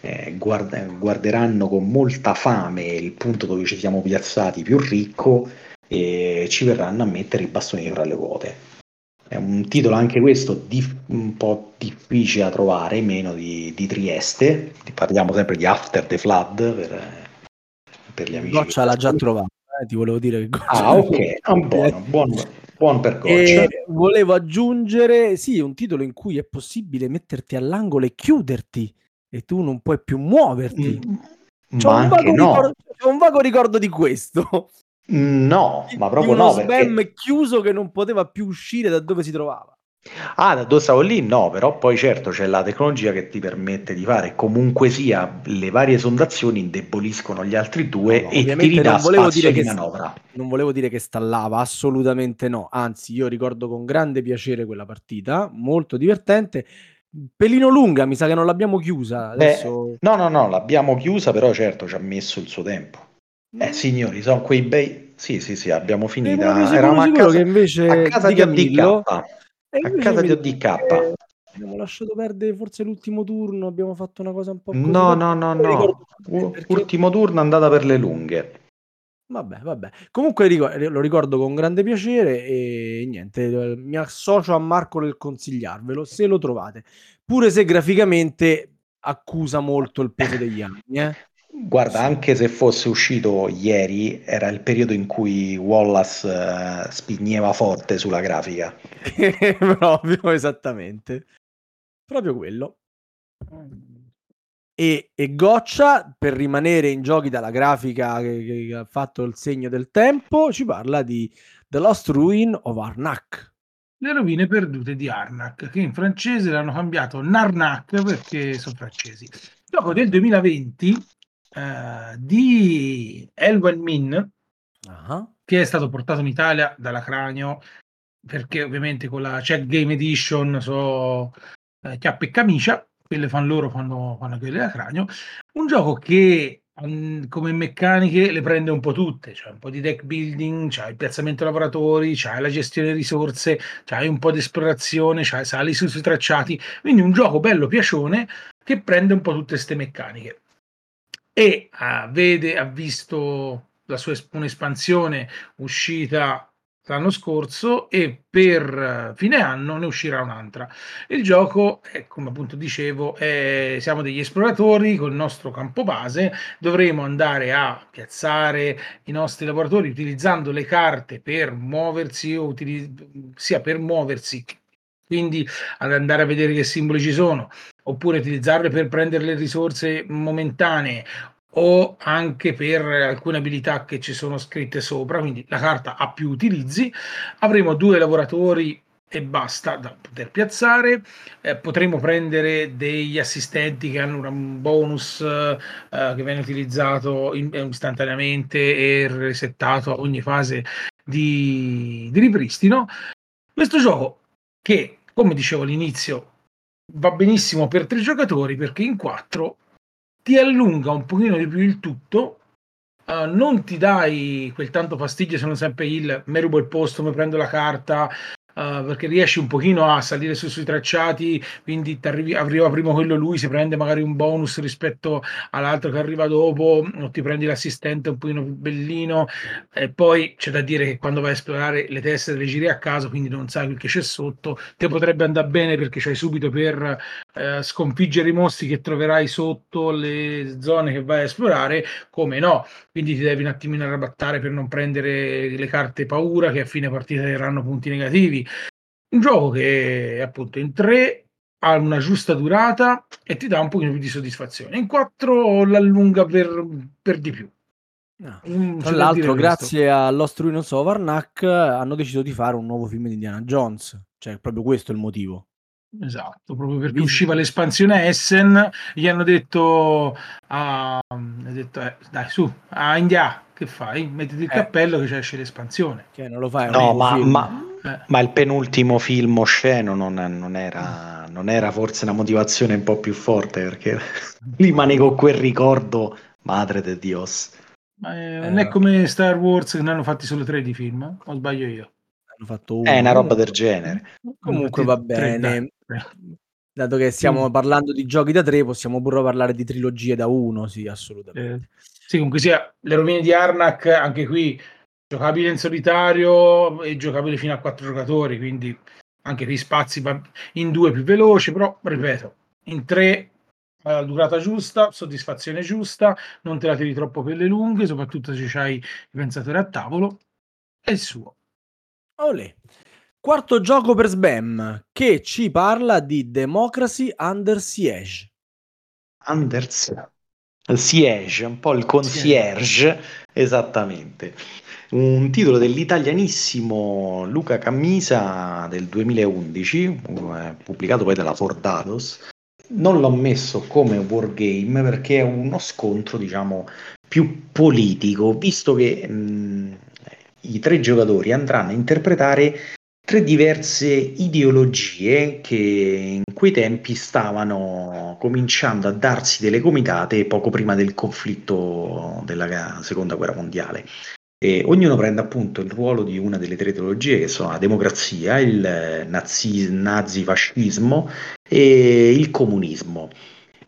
eh, guarda, guarderanno con molta fame il punto dove ci siamo piazzati più ricco e ci verranno a mettere i bastoni fra le ruote. È un titolo anche questo dif- un po' difficile da trovare, meno di, di Trieste. Parliamo sempre di After the Flood per, per gli amici. Goccia l'ha già trovato, eh, ti volevo dire che Goccia Ah, ok, ah, buono, buon, buon per Goccia. E volevo aggiungere, sì, un titolo in cui è possibile metterti all'angolo e chiuderti e tu non puoi più muoverti. Mm, c'ho, un vago, no. ricordo, c'ho un vago ricordo di questo. No, <laughs> ma proprio uno no. spam perché... chiuso che non poteva più uscire da dove si trovava. Ah, da dove stavo lì? No, però poi certo c'è la tecnologia che ti permette di fare comunque sia le varie sondazioni indeboliscono gli altri due no, e ti ridà non volevo dire che manovra. Non volevo dire che stallava, assolutamente no. Anzi, io ricordo con grande piacere quella partita, molto divertente. Pelino lunga, mi sa che non l'abbiamo chiusa. Adesso... Beh, no, no, no, l'abbiamo chiusa, però certo ci ha messo il suo tempo. Eh, mm. signori, sono quei bei... Sì, sì, sì, abbiamo finita. Eravamo a casa, che invece a casa di, di Camillo, ODK a casa di ODK. Abbiamo lasciato perdere forse l'ultimo turno, abbiamo fatto una cosa un po'. No, no, no, no. Ultimo turno è andata per le lunghe. Vabbè, vabbè. Comunque ricor- lo ricordo con grande piacere e niente, eh, mi associo a Marco nel consigliarvelo se lo trovate, pure se graficamente accusa molto il peso degli anni. Eh? Guarda, Sì. anche se fosse uscito ieri, era il periodo in cui Wallace eh, spigneva forte sulla grafica. <laughs> Proprio, esattamente. Proprio quello. E, e Goccia, per rimanere in giochi dalla grafica che, che ha fatto il segno del tempo, ci parla di The Lost Ruin of Arnak. Le rovine perdute di Arnak, che in francese l'hanno cambiato Narnak perché sono francesi. Gioco del 2020 eh, di Elwen Min, Ah, che è stato portato in Italia dalla Cranio, perché ovviamente con la Check Game Edition so eh, chiappe e camicia, quelle fanno loro, fanno, fanno quelle da Cranio. Un gioco che mm, come meccaniche le prende un po' tutte, c'è un po' di deck building, c'è il piazzamento lavoratori, c'è la gestione risorse, c'hai un po' di esplorazione, c'hai sali su- sui tracciati, quindi un gioco bello piacione che prende un po' tutte queste meccaniche. E ah, vede, ha visto la sua es- un'espansione uscita l'anno scorso e per fine anno ne uscirà un'altra. Il gioco, è, come appunto dicevo, è- siamo degli esploratori con il nostro campo base, dovremo andare a piazzare i nostri lavoratori utilizzando le carte per muoversi o utili- sia per muoversi, quindi ad andare a vedere che simboli ci sono, oppure utilizzarle per prendere le risorse momentanee o anche per alcune abilità che ci sono scritte sopra, quindi la carta ha più utilizzi. Avremo due lavoratori e basta da poter piazzare. Eh, potremo prendere degli assistenti che hanno un bonus eh, che viene utilizzato in- istantaneamente e resettato a ogni fase di, di ripristino. Questo gioco che, come dicevo all'inizio, va benissimo per tre giocatori perché in quattro ti allunga un pochino di più il tutto. eh, non ti dai quel tanto fastidio se non sempre il mi rubo il posto, mi prendo la carta, eh, perché riesci un pochino a salire su, sui tracciati, quindi arriva prima quello lui, si prende magari un bonus rispetto all'altro che arriva dopo, o ti prendi l'assistente un pochino più bellino, e poi c'è da dire che quando vai a esplorare le teste le giri a caso, quindi non sai quel che c'è sotto, te potrebbe andare bene perché c'hai subito per eh, sconfiggere i mostri che troverai sotto le zone che vai a esplorare, come no, quindi ti devi un attimino arrabattare per non prendere le carte paura che a fine partita daranno punti negativi. Un gioco che appunto in tre ha una giusta durata e ti dà un pochino più di soddisfazione. In quattro l'allunga per, per di più. no. Mm, c'è Tra da l'altro, dire questo. grazie a Lost Ruins of Arnak hanno deciso di fare un nuovo film di Indiana Jones, cioè proprio questo è il motivo. Esatto, proprio perché usciva l'espansione Essen, gli hanno detto, a, hanno detto eh, dai su, a India, che fai? Mettiti il Eh. cappello che c'è esce l'espansione. Che non lo fai un No, ma, ma- Eh. ma il penultimo film osceno non, non era, non era forse una motivazione un po' più forte perché <laughs> rimane con quel ricordo, madre de Dios. Ma eh, Eh, non è come Star Wars che ne hanno fatti solo tre di film, eh? o sbaglio io? Hanno fatto uno. È una roba del genere. Comunque va bene. Dato che stiamo Mm. parlando di giochi da tre, possiamo pure parlare di trilogie da uno, sì, assolutamente. Eh, sì, comunque sia, le rovine di Arnak, anche qui giocabile in solitario e giocabile fino a quattro giocatori, quindi anche qui spazi in due più veloci, però ripeto, in tre eh, durata giusta, soddisfazione giusta, non te la tiri troppo per le lunghe, soprattutto se hai i pensatori a tavolo, è il suo. Olè. Quarto gioco per Sbam che ci parla di Democracy Under Siege. Anders il Siege, un po' il concierge, esattamente. Un titolo dell'italianissimo Luca Cammisa del 2011, eh, pubblicato poi dalla Fordados. Non l'ho messo come wargame perché è uno scontro, diciamo, più politico, visto che mh, i tre giocatori andranno a interpretare tre diverse ideologie che in quei tempi stavano cominciando a darsi delle comitate poco prima del conflitto della seconda guerra mondiale. E ognuno prende appunto il ruolo di una delle tre ideologie che sono la democrazia, il nazi- nazifascismo e il comunismo.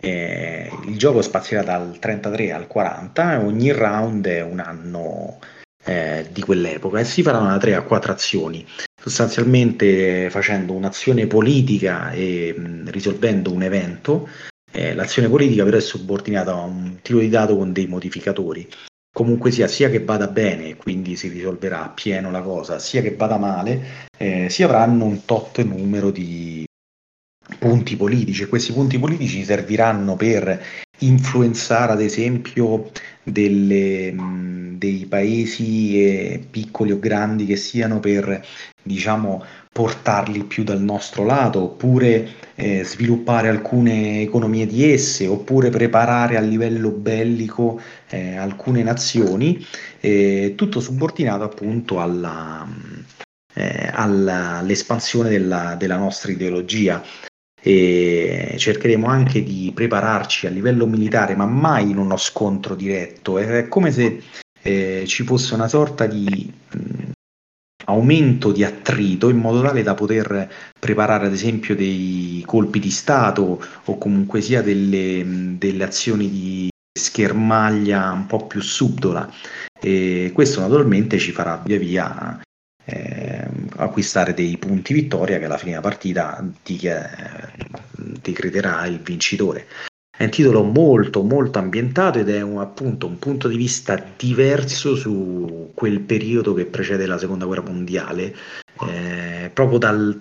Eh, il gioco spazierà dal 33 al 40 e ogni round è un anno eh, di quell'epoca e si faranno da 3 a 4 azioni, sostanzialmente facendo un'azione politica e mh, risolvendo un evento. Eh, l'azione politica però è subordinata a un tiro di dato con dei modificatori comunque sia, sia che vada bene, quindi si risolverà pieno la cosa, sia che vada male, eh, si avranno un tot numero di punti politici e questi punti politici serviranno per influenzare ad esempio delle, mh, dei paesi eh, piccoli o grandi che siano per diciamo portarli più dal nostro lato oppure eh, sviluppare alcune economie di esse oppure preparare a livello bellico eh, alcune nazioni eh, tutto subordinato appunto alla, eh, all'espansione della, della nostra ideologia e cercheremo anche di prepararci a livello militare, ma mai in uno scontro diretto. È come se eh, ci fosse una sorta di mh, aumento di attrito in modo tale da poter preparare ad esempio dei colpi di Stato o comunque sia delle, delle azioni di schermaglia un po' più subdola. E questo naturalmente ci farà via via eh, acquistare dei punti vittoria che alla fine della partita ti, eh, decreterà il vincitore. È un titolo molto molto ambientato ed è un, appunto un punto di vista diverso su quel periodo che precede la seconda guerra mondiale, eh, proprio dal,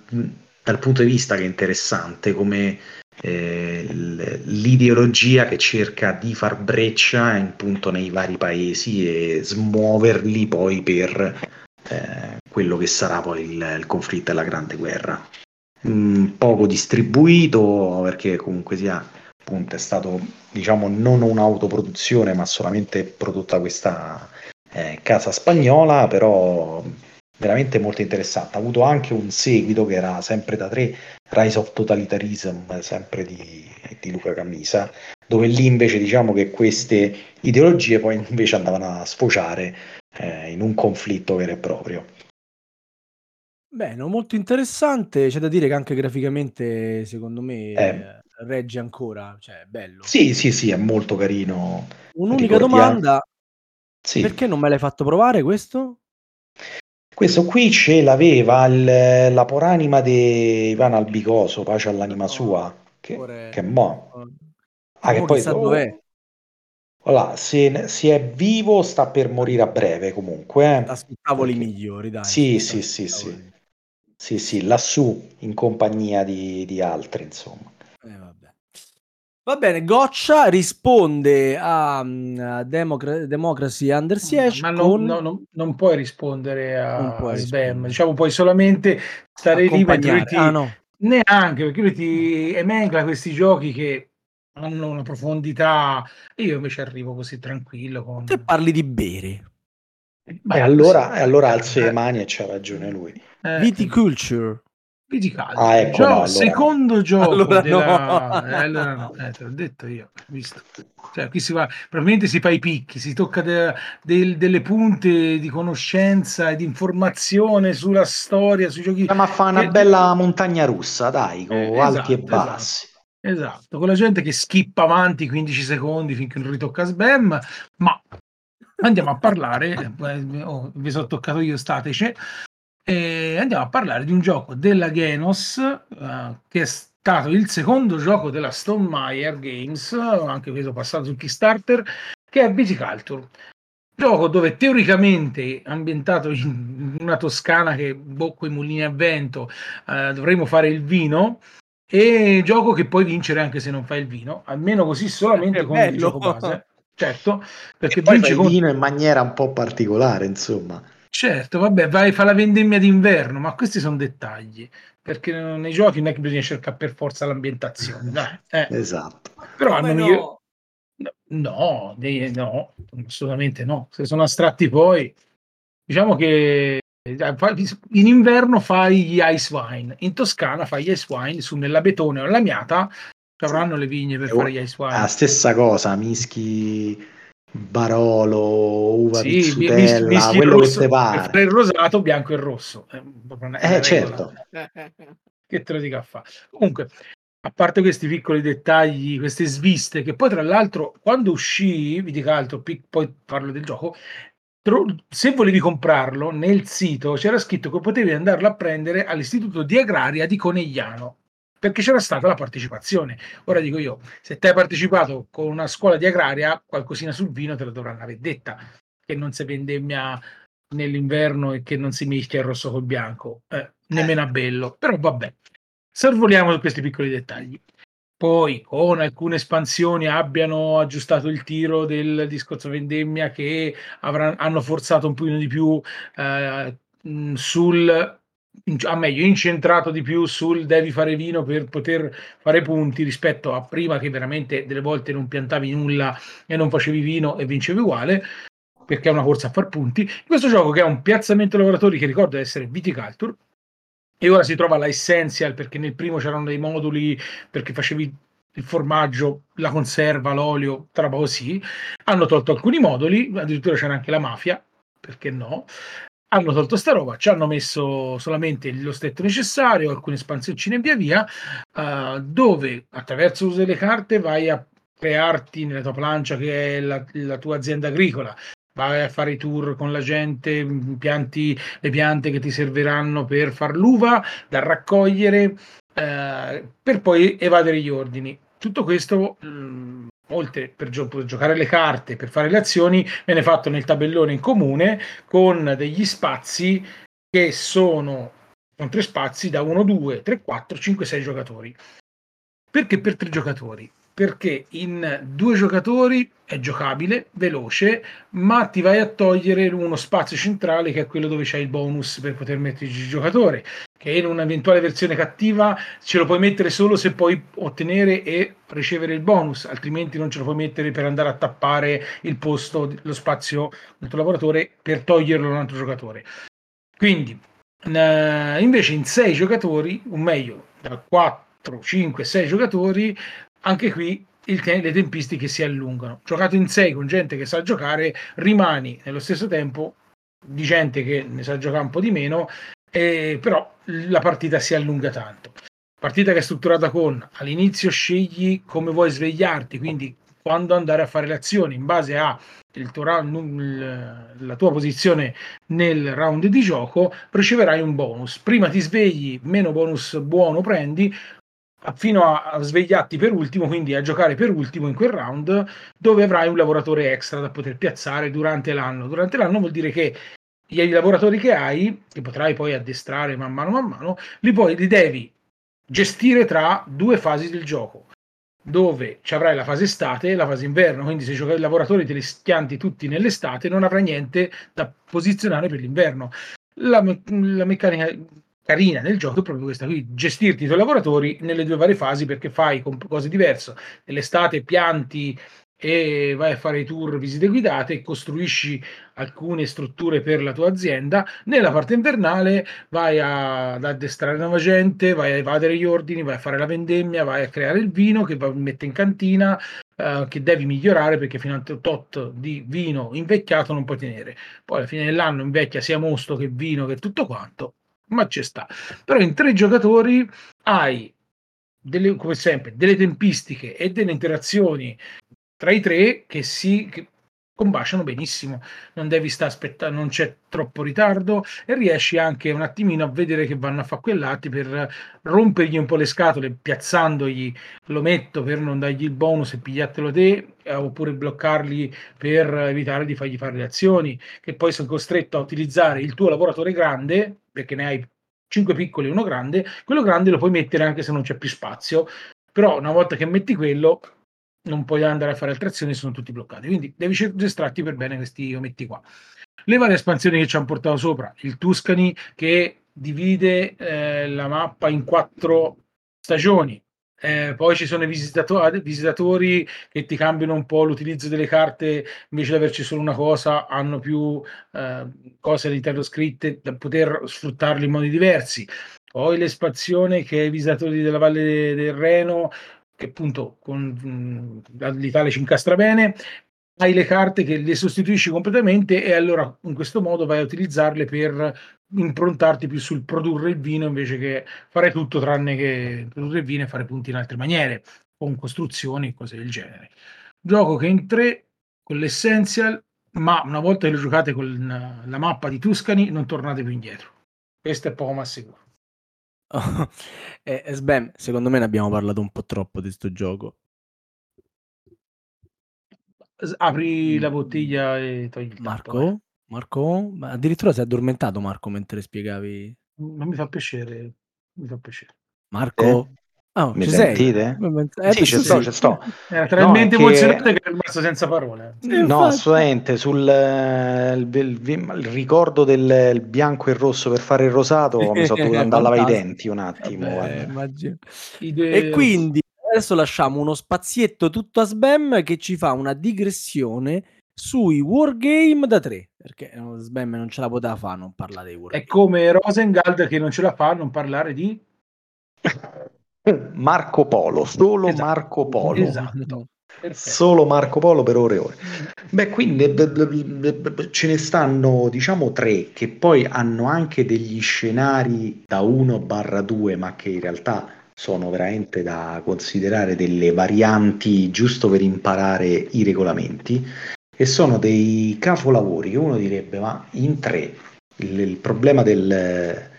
dal, punto di vista che è interessante come eh, l'ideologia che cerca di far breccia appunto nei vari paesi e smuoverli poi per eh, quello che sarà poi il, il conflitto e la grande guerra. Mm, poco distribuito perché comunque sia appunto è stato diciamo non un'autoproduzione ma solamente prodotta questa eh, casa spagnola però veramente molto interessante ha avuto anche un seguito che era sempre da tre Rise of Totalitarism sempre di, di Luca Camisa dove lì invece diciamo che queste ideologie poi invece andavano a sfociare eh, in un conflitto vero e proprio. Bene, molto interessante. C'è da dire che anche graficamente, secondo me, Eh. regge ancora, cioè è bello. Sì, sì, sì, è molto carino. Un'unica Ricordiamo- domanda, Sì. perché non me l'hai fatto provare questo? Questo qui ce l'aveva il- la poranima di Ivano Albicoso, pace all'anima sua, che, Ora- che mo. Ah, che Mo poi chissà dov'è. Voilà, se, se è vivo sta per morire a breve comunque. eh. Tavoli Perché- migliori, dai. Sì, sì, sì, sì. Sì, sì, lassù in compagnia di, di altri, insomma. Eh, vabbè. Va bene, Goccia risponde a, mm, a Democra- Democracy Under Siege Ma con... non, no, non- non puoi rispondere Non a puoi spam, rispondere. diciamo puoi solamente stare lì accompagnare. ti... Ah, no. Neanche perché lui ti emengla questi giochi che hanno una profondità. Io invece arrivo così tranquillo con... Te parli di bere. Beh, e allora, e allora eh, alza le eh, mani e c'ha ragione lui. eh, Viticulture. Viticalcio. Ah, ecco, Gio- no, allora secondo gioco Allora della... no. eh, allora no, eh, te l'ho detto io, visto. Cioè, qui si va, probabilmente si fa i picchi, si tocca de- del- delle punte di conoscenza e di informazione sulla storia, sui giochi. Ma fa una bella montagna russa, dai, con Eh, alti e esatto, bassi. Esatto, con la gente che skippa avanti 15 secondi finché non ritocca Sbam, ma andiamo a parlare, eh, oh, vi sono toccato io stateci, e andiamo a parlare di un gioco della Genos, eh, che è stato il secondo gioco della Stone Games, anche questo passato su Kickstarter, che è Viticulture. Gioco dove teoricamente ambientato in una Toscana che con i mulini a vento eh, dovremmo fare il vino e gioco che puoi vincere anche se non fai il vino, almeno così solamente Che con il gioco base. Certo, perché E fai con... vino in maniera un po' particolare, insomma. Certo, vabbè, vai, fa la vendemmia d'inverno, ma questi sono dettagli, perché nei giochi non è che bisogna cercare per forza l'ambientazione, <laughs> dai. eh. Esatto. Però Come hanno no? No, no, assolutamente no. Se sono astratti poi, diciamo che eh, in inverno fai gli ice wine, in Toscana fai gli ice wine su Nell'Abetone o Lamiata, ci avranno le vigne per E fare gli ice La wine. stessa cosa, mischi Barolo, uva Sì, mis- pizzutella, il quello che rosso te per pare. fare il rosato, bianco e rosso. È Eh, regola. certo. Che te lo dica a fare. Comunque, a parte questi piccoli dettagli, queste sviste, che poi tra l'altro quando uscì, vi dico altro, poi parlo del gioco, se volevi comprarlo nel sito c'era scritto che potevi andarlo a prendere all'istituto di agraria di Conegliano perché c'era stata la partecipazione. Ora dico io, se te hai partecipato con una scuola di agraria, qualcosina sul vino te la dovranno aver detta, che non si vendemmia nell'inverno e che non si mischia il rosso col bianco, eh, nemmeno a bello, però vabbè. Sorvoliamo su questi piccoli dettagli. Poi con alcune espansioni abbiano aggiustato il tiro del discorso vendemmia che avranno, hanno forzato un pochino di più eh, sul a meglio incentrato di più sul devi fare vino per poter fare punti rispetto a prima che veramente delle volte non piantavi nulla e non facevi vino e vincevi uguale perché è una corsa a far punti. Questo gioco che è un piazzamento lavoratori che ricordo essere Viticulture e ora si trova la Essential perché nel primo c'erano dei moduli perché facevi il formaggio, la conserva, l'olio, roba così. Hanno tolto alcuni moduli, addirittura c'era anche la mafia, perché no? Hanno tolto sta roba, ci hanno messo solamente lo stretto necessario, alcune espansioncine e via via, uh, dove attraverso l'uso delle carte vai a crearti nella tua plancia che è la, la tua azienda agricola, vai a fare i tour con la gente, pianti le piante che ti serviranno per far l'uva da raccogliere eh, per poi evadere gli ordini. Tutto questo, mh, mm, oltre per, gio- per, giocare le carte, per fare le azioni, viene fatto nel tabellone in comune con degli spazi che sono con tre spazi da 1, 2, 3, 4, 5, 6 giocatori. Perché per tre giocatori? Perché in due giocatori è giocabile, veloce, ma ti vai a togliere uno spazio centrale che è quello dove c'è il bonus per poter metterci il giocatore, che in un'eventuale versione cattiva ce lo puoi mettere solo se puoi ottenere e ricevere il bonus, altrimenti non ce lo puoi mettere per andare a tappare il posto, lo spazio del tuo lavoratore per toglierlo a un altro giocatore. Quindi, invece in sei giocatori, o meglio, da 4, 5, 6 giocatori anche qui te- le tempistiche si allungano. Giocato in 6 con gente che sa giocare, rimani nello stesso tempo di gente che ne sa giocare un po' di meno, eh, però la partita si allunga tanto. Partita che è strutturata con all'inizio scegli come vuoi svegliarti, quindi quando andare a fare le azioni in base a tuo round, la tua posizione nel round di gioco, riceverai un bonus. Prima ti svegli, meno bonus buono prendi, fino a, svegliarti per ultimo, quindi a giocare per ultimo in quel round, dove avrai un lavoratore extra da poter piazzare durante l'anno. Durante l'anno vuol dire che i lavoratori che hai, che potrai poi addestrare man mano man mano, li, poi, li devi gestire tra due fasi del gioco dove ci avrai la fase estate e la fase inverno, quindi se giochi i lavoratori te li schianti tutti nell'estate non avrai niente da posizionare per l'inverno. La, la meccanica carina nel gioco è proprio questa qui, gestirti i tuoi lavoratori nelle due varie fasi perché fai cose diverse. Nell'estate pianti e vai a fare i tour, visite guidate e costruisci alcune strutture per la tua azienda. Nella parte invernale vai a, ad addestrare nuova gente, vai a evadere gli ordini, vai a fare la vendemmia, vai a creare il vino che va, mette in cantina, eh, che devi migliorare perché fino a tot di vino invecchiato non puoi tenere. Poi alla fine dell'anno invecchia sia mosto che vino che tutto quanto ma ci sta. Però in tre giocatori hai, delle, come sempre, delle tempistiche e delle interazioni tra i tre che si che combaciano benissimo. Non devi stare aspettando, non c'è troppo ritardo e riesci anche un attimino a vedere che vanno a fare quell'atti per rompergli un po' le scatole, piazzandogli l'ometto per non dargli il bonus e pigliartelo te, eh, oppure bloccarli per evitare di fargli fare le azioni, che poi sei costretto a utilizzare il tuo lavoratore grande perché ne hai 5 piccoli e uno grande, quello grande lo puoi mettere anche se non c'è più spazio, però una volta che metti quello non puoi andare a fare altre azioni, sono tutti bloccati, quindi devi estratti per bene questi ometti qua. Le varie espansioni che ci hanno portato sopra, il Tuscany che divide eh, la mappa in quattro stagioni, eh, poi ci sono i visitatori, visitatori, che ti cambiano un po' l'utilizzo delle carte, invece di averci solo una cosa, hanno più eh, cose all'interno scritte da poter sfruttarle in modi diversi. Poi l'espansione che i visitatori della Valle del Reno, che appunto con l'Italia ci incastra bene, hai le carte che le sostituisci completamente e allora in questo modo vai a utilizzarle per improntarti più sul produrre il vino invece che fare tutto tranne che produrre il vino e fare punti in altre maniere, con costruzioni e cose del genere. Gioco che in tre con l'essential, ma una volta che lo giocate con la mappa di Tuscany non tornate più indietro. Questo è poco ma sicuro. Oh, <laughs> eh, Sbam, secondo me ne abbiamo parlato un po' troppo di questo gioco. Apri la bottiglia e togli il Marco? tappo, eh. Marco? Ma addirittura si è addormentato Marco mentre spiegavi. Non mi fa piacere, mi fa piacere. Marco? Oh, Mi sentite? Eh, Sì, ci sto, ci sto. Era talmente è che- emozionante che è rimasto senza parole. Sì, No, infatti. assolutamente, sul eh, il, il- il ricordo del il bianco e il rosso per fare il rosato mi sono dovuto andare a lavare i denti un attimo. Vabbè, E quindi adesso lasciamo uno spazietto tutto a Sbam che ci fa una digressione sui wargame da 3 perché eh, Sbam non ce la poteva fare a non parlare dei è wargame. come Rosengard che non ce la fa a non parlare di Marco Polo, solo Esatto, Marco Polo. esatto. Perfetto. Solo Marco Polo per ore e ore. Beh, quindi ce ne stanno, diciamo, tre che poi hanno anche degli scenari da 1 barra 2, ma che in realtà sono veramente da considerare delle varianti giusto per imparare i regolamenti. E sono dei capolavori che uno direbbe, ma in tre il, il problema del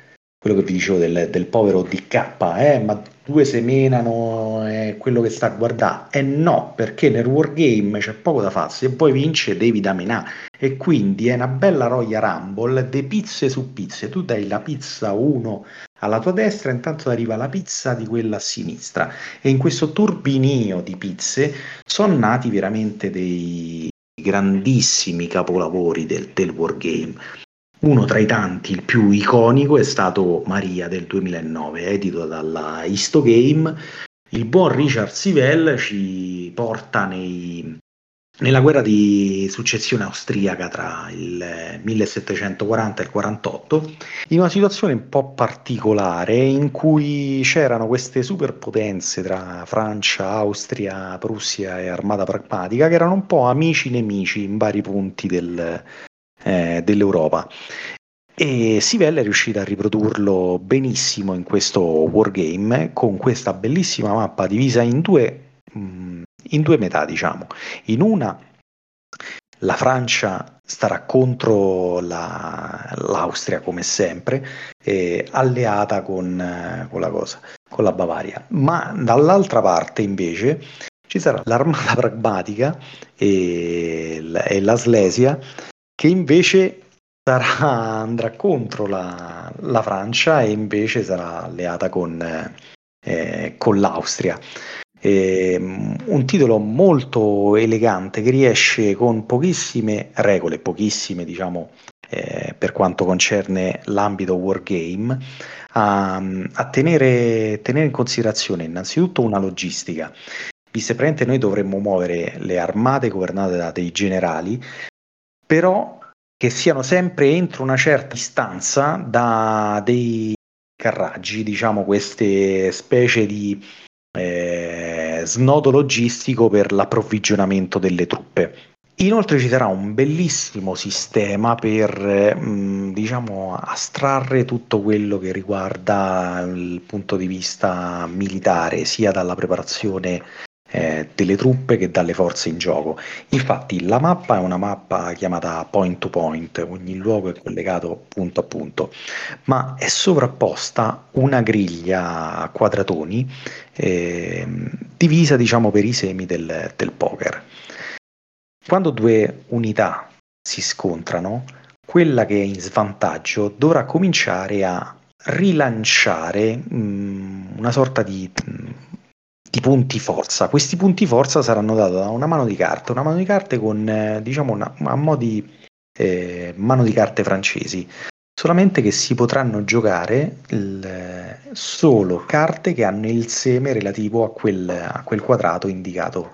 quello che vi dicevo del, del povero DK, eh, ma due semenano è quello che sta a guardare. E no, perché nel wargame c'è poco da fare, se vuoi vincere devi da menà. E quindi è una bella Royal Rumble de pizze su pizze. Tu dai la pizza 1 alla tua destra, intanto arriva la pizza di quella a sinistra. E in questo turbinio di pizze sono nati veramente dei grandissimi capolavori del, del wargame. Uno tra i tanti, il più iconico, è stato Maria del 2009, edito dalla Histogame. Il buon Richard Sivell ci porta nei- nella guerra di successione austriaca tra il 1740 e il 48, in una situazione un po' particolare in cui c'erano queste superpotenze tra Francia, Austria, Prussia e Armata Pragmatica che erano un po' amici nemici in vari punti del- eh, dell'Europa. E Sivell è riuscito a riprodurlo benissimo in questo wargame con questa bellissima mappa divisa in due, mh, in due metà, diciamo. In una la Francia starà contro la- l'Austria come sempre, eh, alleata con, eh, con la cosa, con la Bavaria. Ma dall'altra parte invece ci sarà l'armata <laughs> pragmatica e, e la Slesia che invece sarà- <laughs> andrà contro la, la Francia e invece sarà alleata con, eh, eh, con l'Austria. Ehm, un titolo molto elegante che riesce con pochissime regole, pochissime diciamo eh, per quanto concerne l'ambito wargame, a, a tenere, tenere in considerazione innanzitutto una logistica. Visto che noi dovremmo muovere le armate governate da dei generali, però che siano sempre entro una certa distanza da dei carraggi, diciamo queste specie di eh, snodo logistico per l'approvvigionamento delle truppe. Inoltre ci sarà un bellissimo sistema per eh, diciamo astrarre tutto quello che riguarda il punto di vista militare, sia dalla preparazione eh, delle truppe che dalle forze in gioco. Infatti la mappa è una mappa chiamata point to point, ogni luogo è collegato punto a punto, ma è sovrapposta una griglia a quadratoni ehm, divisa diciamo per i semi del, del poker. Quando due unità si scontrano, quella che è in svantaggio dovrà cominciare a rilanciare mh, una sorta di, di punti forza. Questi punti forza saranno dati da una mano di carte, una mano di carte con eh, diciamo una, a mo' di eh, mano di carte francesi. Solamente che si potranno giocare il- solo carte che hanno il seme relativo a quel, a quel quadrato indicato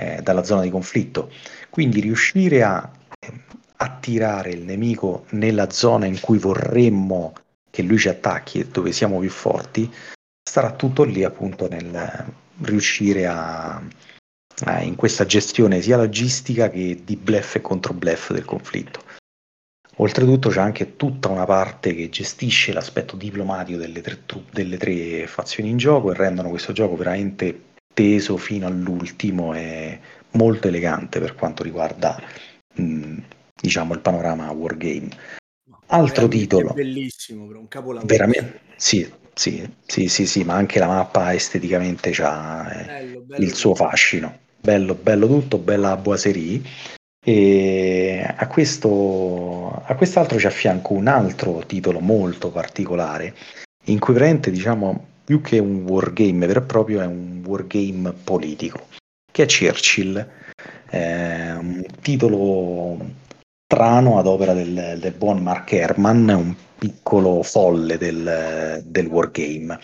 eh, dalla zona di conflitto. Quindi riuscire a eh, attirare il nemico nella zona in cui vorremmo che lui ci attacchi e dove siamo più forti, starà tutto lì appunto nel riuscire a, eh, in questa gestione sia logistica che di bluff e contro bluff del conflitto. Oltretutto c'è anche tutta una parte che gestisce l'aspetto diplomatico delle tre, delle tre fazioni in gioco e rendono questo gioco veramente teso fino all'ultimo e molto elegante per quanto riguarda mh, diciamo il panorama wargame. Altro titolo. Bellissimo, un capolavoro. Veramente, sì, sì, sì, sì, sì, ma anche la mappa esteticamente ha eh, il suo fascino. Bello, bello tutto, bella boiserie. E a, questo, a quest'altro ci affianco un altro titolo molto particolare, in cui veramente diciamo più che un wargame vero e proprio è un wargame politico, che è Churchill, è un titolo strano ad opera del, del buon Mark Herman, un piccolo folle del, del wargame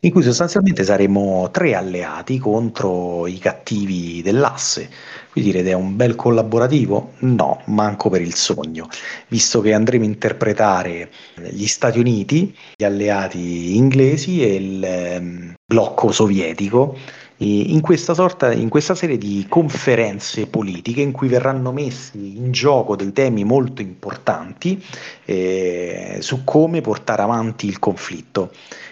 in cui sostanzialmente saremo tre alleati contro i cattivi dell'asse. Quindi direte è un bel collaborativo? No, manco per il sogno, visto che andremo a interpretare gli Stati Uniti, gli alleati inglesi e il eh, blocco sovietico in questa, sorta, in questa serie di conferenze politiche in cui verranno messi in gioco dei temi molto importanti eh, su come portare avanti il conflitto.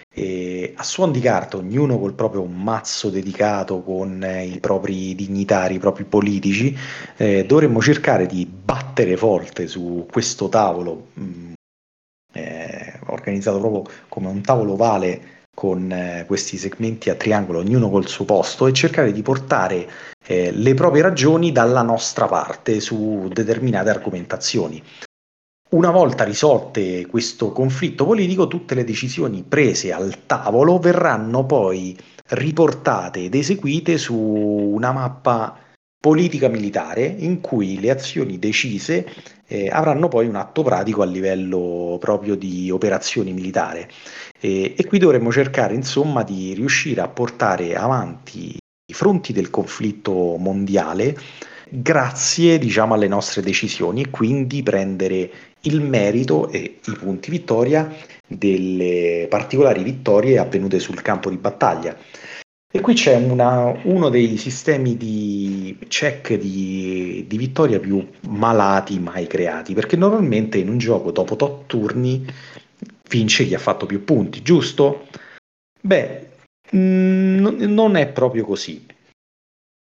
E a suon di carta, ognuno col proprio mazzo dedicato con eh, i propri dignitari, i propri politici, eh, dovremmo cercare di battere forte su questo tavolo mh, mm, eh, organizzato proprio come un tavolo ovale con eh, questi segmenti a triangolo, ognuno col suo posto, e cercare di portare eh, le proprie ragioni dalla nostra parte su determinate argomentazioni. Una volta risolte questo conflitto politico, tutte le decisioni prese al tavolo verranno poi riportate ed eseguite su una mappa politica militare in cui le azioni decise eh, avranno poi un atto pratico a livello proprio di operazioni militari. E, e qui dovremmo cercare insomma di riuscire a portare avanti i fronti del conflitto mondiale grazie diciamo alle nostre decisioni e quindi prendere il merito e i punti vittoria delle particolari vittorie avvenute sul campo di battaglia. E qui c'è una, uno dei sistemi di check di, di, vittoria più malati mai creati, perché normalmente in un gioco dopo tot turni vince chi ha fatto più punti, giusto? Beh, mm, non è proprio così.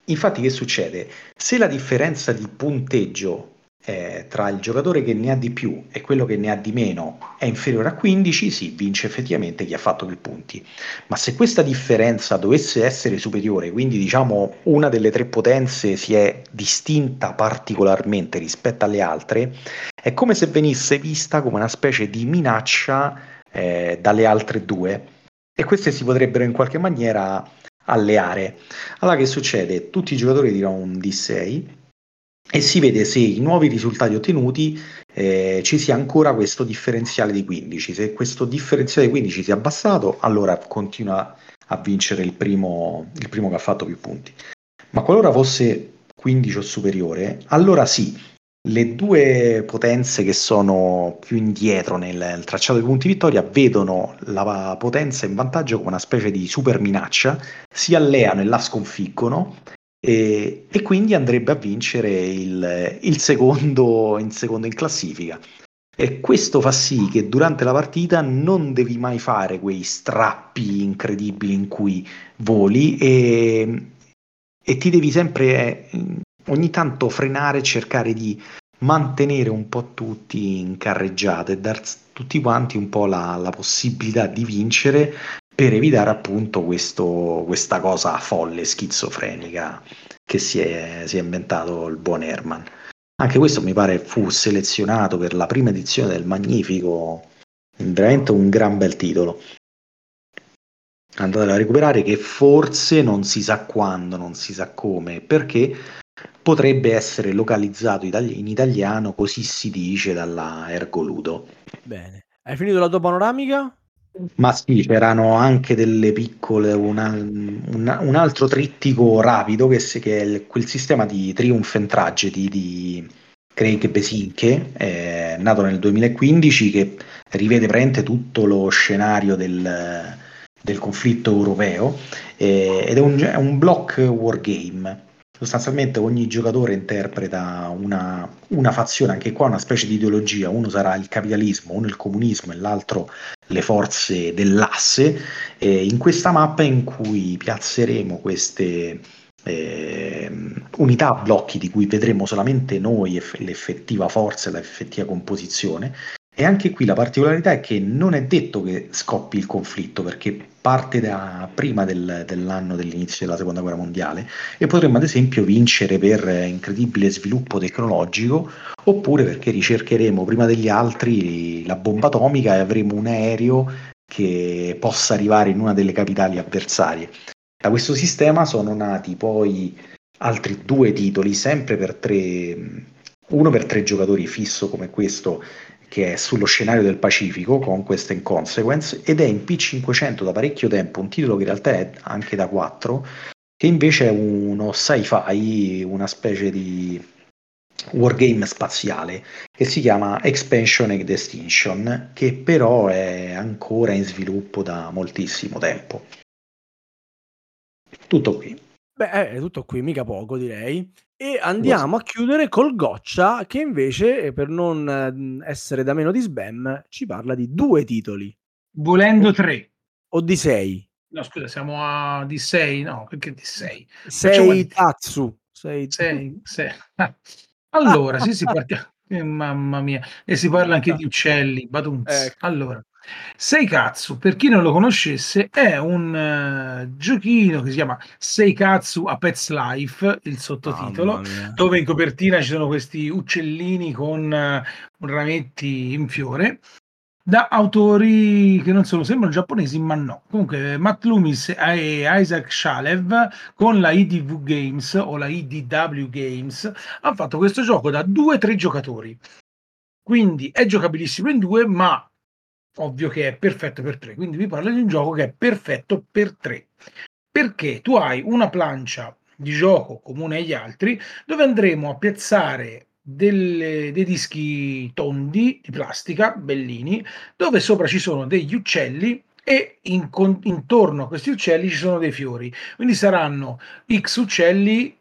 Infatti che succede? Se la differenza di punteggio eh, tra il giocatore che ne ha di più e quello che ne ha di meno è inferiore a 15, sì, vince effettivamente chi ha fatto più punti. Ma se questa differenza dovesse essere superiore, quindi diciamo una delle tre potenze si è distinta particolarmente rispetto alle altre, è come se venisse vista come una specie di minaccia eh, dalle altre due e queste si potrebbero in qualche maniera alleare. Allora che succede? Tutti i giocatori tirano un D6 e si vede se i nuovi risultati ottenuti eh, ci sia ancora questo differenziale di 15. Se questo differenziale di 15 si è abbassato, allora continua a vincere il primo, il primo che ha fatto più punti. Ma qualora fosse 15 o superiore, allora sì, le due potenze che sono più indietro nel, nel, tracciato dei punti vittoria vedono la potenza in vantaggio come una specie di super minaccia, si alleano e la sconfiggono e, e quindi andrebbe a vincere il, il secondo, in secondo in classifica. E questo fa sì che durante la partita non devi mai fare quei strappi incredibili in cui voli e, e ti devi sempre eh, ogni tanto frenare e cercare di mantenere un po' tutti in carreggiata e dar tutti quanti un po' la, la possibilità di vincere per evitare appunto questo, questa cosa folle, schizofrenica che si è, si è inventato il buon Herman. Anche questo mi pare fu selezionato per la prima edizione del Magnifico, veramente un gran bel titolo. Andate a recuperare che forse non si sa quando, non si sa come, perché potrebbe essere localizzato in italiano, così si dice dalla Ergoludo. Bene. Hai finito la tua panoramica? Ma sì, c'erano anche delle piccole, una, una, un altro trittico rapido che, che è il, quel sistema di Triumph and Tragedy di Craig Besinche, eh, nato nel 2015, che rivede praticamente tutto lo scenario del, del conflitto europeo eh, ed è un, è un block wargame. Sostanzialmente ogni giocatore interpreta una, una, fazione, anche qua una specie di ideologia, uno sarà il capitalismo, uno il comunismo e l'altro le forze dell'asse, eh, in questa mappa in cui piazzeremo queste eh, unità blocchi di cui vedremo solamente noi l'effettiva forza e l'effettiva composizione e anche qui la particolarità è che non è detto che scoppi il conflitto, perché parte da prima del, dell'anno dell'inizio della seconda guerra mondiale e potremmo ad esempio vincere per incredibile sviluppo tecnologico oppure perché ricercheremo prima degli altri la bomba atomica e avremo un aereo che possa arrivare in una delle capitali avversarie. Da questo sistema sono nati poi altri due titoli, sempre per tre, uno per tre giocatori fisso come questo che è sullo scenario del Pacifico, Conquest and Consequence, ed è in P500 da parecchio tempo, un titolo che in realtà è anche da 4, che invece è uno sci-fi, una specie di wargame spaziale, che si chiama Expansion and Extinction, che però è ancora in sviluppo da moltissimo tempo. Tutto qui. Beh, è tutto qui, mica poco direi. E andiamo a chiudere col Goccia che invece, per non mhmm, essere da meno di Sbam, ci parla di due titoli. Volendo tre. O di sei. No, scusa, siamo a di sei, no, perché di sei? Sei Tatsu. Sei, <laughs> sei, sei. <laughs> Allora, sì, si <laughs> parte... Eh, mamma mia, e si parla anche di uccelli, badunz. Ecco. Allora, Seikatsu, per chi non lo conoscesse, è un uh, giochino che si chiama Seikatsu a Pets Life, il sottotitolo, dove in copertina ci sono questi uccellini con uh, rametti in fiore, da autori che non sono, sembrano giapponesi, ma no. Comunque, Matt Loomis e Isaac Shalev con la IDV Games o la IDW Games hanno fatto questo gioco da due o tre giocatori. Quindi è giocabilissimo in due, ma ovvio che è perfetto per tre. Quindi vi parlo di un gioco che è perfetto per tre. Perché tu hai una plancia di gioco comune agli altri dove andremo a piazzare delle, dei dischi tondi di plastica, bellini, dove sopra ci sono degli uccelli e in, intorno a questi uccelli ci sono dei fiori. Quindi saranno X uccelli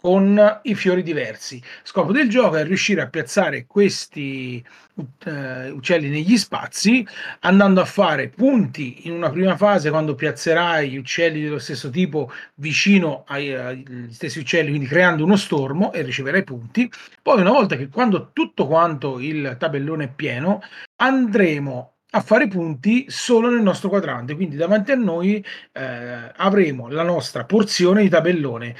con i fiori diversi. Scopo del gioco è riuscire a piazzare questi uh, uccelli negli spazi, andando a fare punti in una prima fase quando piazzerai gli uccelli dello stesso tipo vicino ai, agli stessi uccelli, quindi creando uno stormo e riceverai punti. Poi una volta che quando tutto quanto il tabellone è pieno, andremo a fare punti solo nel nostro quadrante, quindi davanti a noi eh, avremo la nostra porzione di tabellone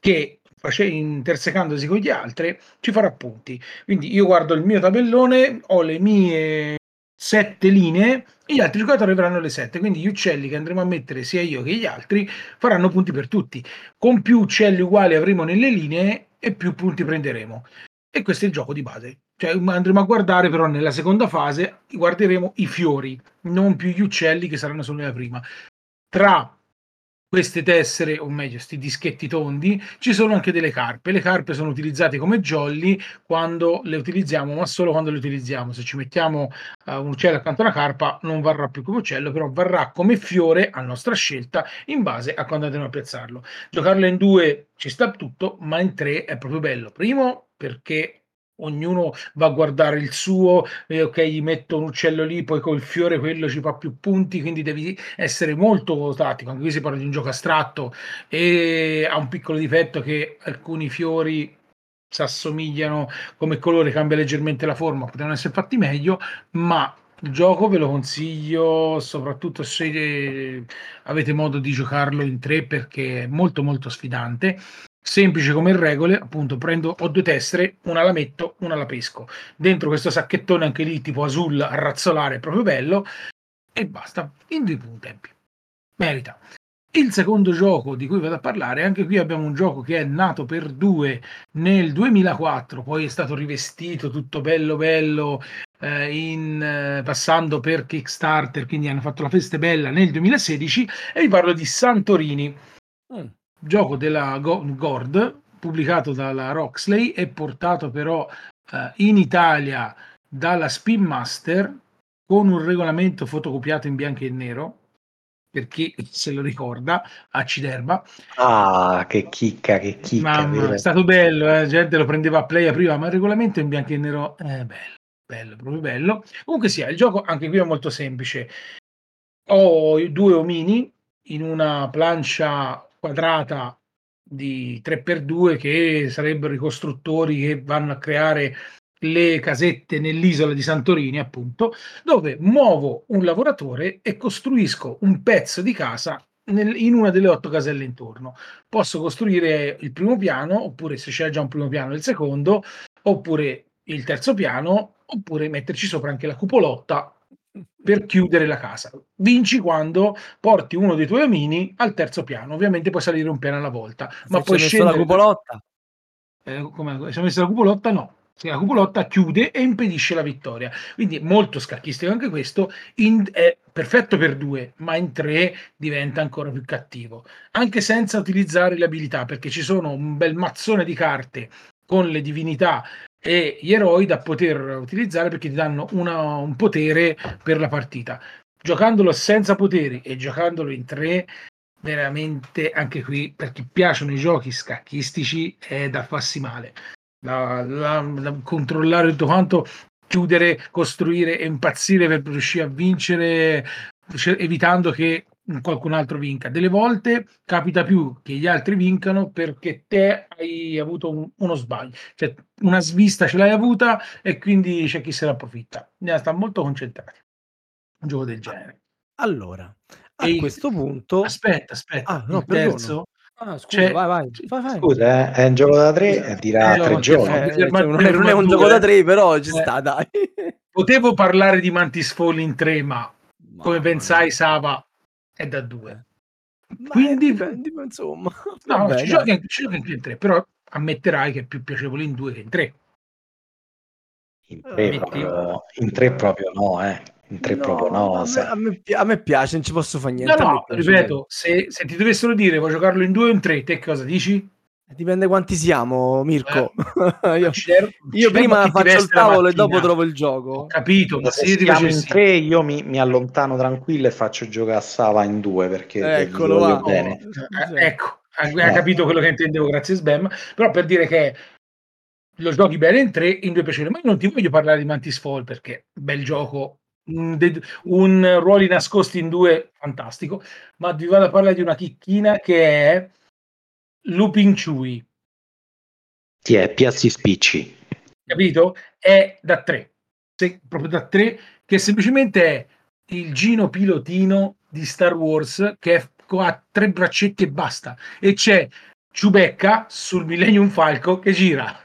che intersecandosi con gli altri ci farà punti. Quindi io guardo il mio tabellone, ho le mie sette linee e gli altri giocatori avranno le sette. Quindi gli uccelli che andremo a mettere sia io che gli altri faranno punti per tutti. Con più uccelli uguali avremo nelle linee e più punti prenderemo. E questo è il gioco di base. Cioè andremo a guardare però nella seconda fase, guarderemo i fiori, non più gli uccelli che saranno solo nella prima. Tra queste tessere, o meglio, questi dischetti tondi, ci sono anche delle carpe. Le carpe sono utilizzate come jolly quando le utilizziamo, ma solo quando le utilizziamo. Se ci mettiamo uh, un uccello accanto a una carpa, non varrà più come uccello, però varrà come fiore a nostra scelta in base a quando andremo a piazzarlo. Giocarlo in due ci sta tutto, ma in tre è proprio bello. Primo perché ognuno va a guardare il suo, eh, ok, gli metto un uccello lì, poi col fiore quello ci fa più punti, quindi devi essere molto tattico. Anche qui si parla di un gioco astratto e ha un piccolo difetto che alcuni fiori si assomigliano come colore, cambia leggermente la forma, potevano essere fatti meglio, ma il gioco ve lo consiglio soprattutto se avete modo di giocarlo in tre perché è molto molto sfidante semplice come regole, appunto prendo, ho due tessere, una la metto, una la pesco. Dentro questo sacchettone anche lì tipo azul razzolare, proprio bello, e basta, in due tempi. Merita. Il secondo gioco di cui vado a parlare, anche qui abbiamo un gioco che è nato per due nel 2004, poi è stato rivestito tutto bello bello eh, in, eh, passando per Kickstarter, quindi hanno fatto la festa bella nel 2016 e vi parlo di Santorini. Mm gioco della Gord pubblicato dalla Roxley e portato però eh, in Italia dalla Spin Master con un regolamento fotocopiato in bianco e nero per chi se lo ricorda, Aciderba. Ah, che chicca, che chicca. Mamma, è stato bello, eh, la gente lo prendeva a play prima, ma il regolamento in bianco e nero è bello, bello, proprio bello. Comunque sia, il gioco anche qui è molto semplice. Ho due omini in una plancia quadrata di 3x2 che sarebbero i costruttori che vanno a creare le casette nell'isola di Santorini, appunto, dove muovo un lavoratore e costruisco un pezzo di casa nel, in una delle otto caselle intorno. Posso costruire il primo piano, oppure se c'è già un primo piano, il secondo, oppure il terzo piano, oppure metterci sopra anche la cupolotta per chiudere la casa. Vinci quando porti uno dei tuoi omini al terzo piano. Ovviamente puoi salire un piano alla volta, ma Se hai messo scendere. la cupolotta. Eh, come, se messo la cupolotta, no. Se la cupolotta chiude e impedisce la vittoria. Quindi molto scacchistico anche questo. In- è perfetto per due, ma in tre diventa ancora più cattivo. Anche senza utilizzare le abilità, perché ci sono un bel mazzone di carte con le divinità e gli eroi da poter utilizzare perché ti danno una- un potere per la partita. Giocandolo senza poteri e giocandolo in tre, veramente anche qui per chi piacciono i giochi scacchistici è da farsi male. Da, da- da controllare tutto quanto, chiudere, costruire e impazzire per riuscire a vincere, cer- evitando che qualcun altro vinca. Delle volte capita più che gli altri vincano perché te hai avuto un- uno sbaglio, cioè una svista ce l'hai avuta e quindi c'è chi se ne approfitta. Ne sta molto concentrati. Un gioco del genere. Allora, a E il- questo punto... Aspetta, aspetta. Ah, no, il perdono. terzo Ah, scusa, C'è- vai, vai. vai, vai. Scusa, eh, è un gioco da tre, Scusa. eh, dirà Eh, no, tre giorni. fa- Eh, ferma- cioè, non, è, non è un gioco da tre, però ci Eh. sta, dai. Potevo parlare di Mantis Fall in 3, ma come pensai. Sava è da 2. Ma Quindi- eh, dipende, ma insomma. <laughs> No, Vabbè, ci, giochi anche, ci giochi anche in 3, però ammetterai che è più piacevole in 2 che in 3. In tre, Ammetti. proprio, in tre proprio no, eh. In tre proprio no. a, me, a me a me piace, non ci posso fare No, niente. no, piace. ripeto, se, se ti dovessero dire vuoi giocarlo in 2 o in 3, te cosa dici? Dipende quanti siamo, Mirko. <laughs> io Ci- io ci- prima faccio il tavolo e dopo trovo il Ho gioco. capito, ma Se se io ti siamo in tre, io mi, mi allontano tranquillo e faccio giocare a Sava in due perché Eccolo, va. bene. Eh, ecco, hai Eh. capito quello che intendevo, grazie Sbam, però per dire che lo giochi bene in tre, in due piacere, ma io non ti voglio parlare di Mantis Fall perché bel gioco, un, de- un ruoli nascosti in due, fantastico, ma vi vado a parlare di una chicchina che è Looping Chewy, Ti è piazzi spicci. capito? È da tre, Se- proprio da tre, che semplicemente è il Gino pilotino di Star Wars che è, ha tre braccetti e basta, e c'è Ciubecca sul Millennium Falco che gira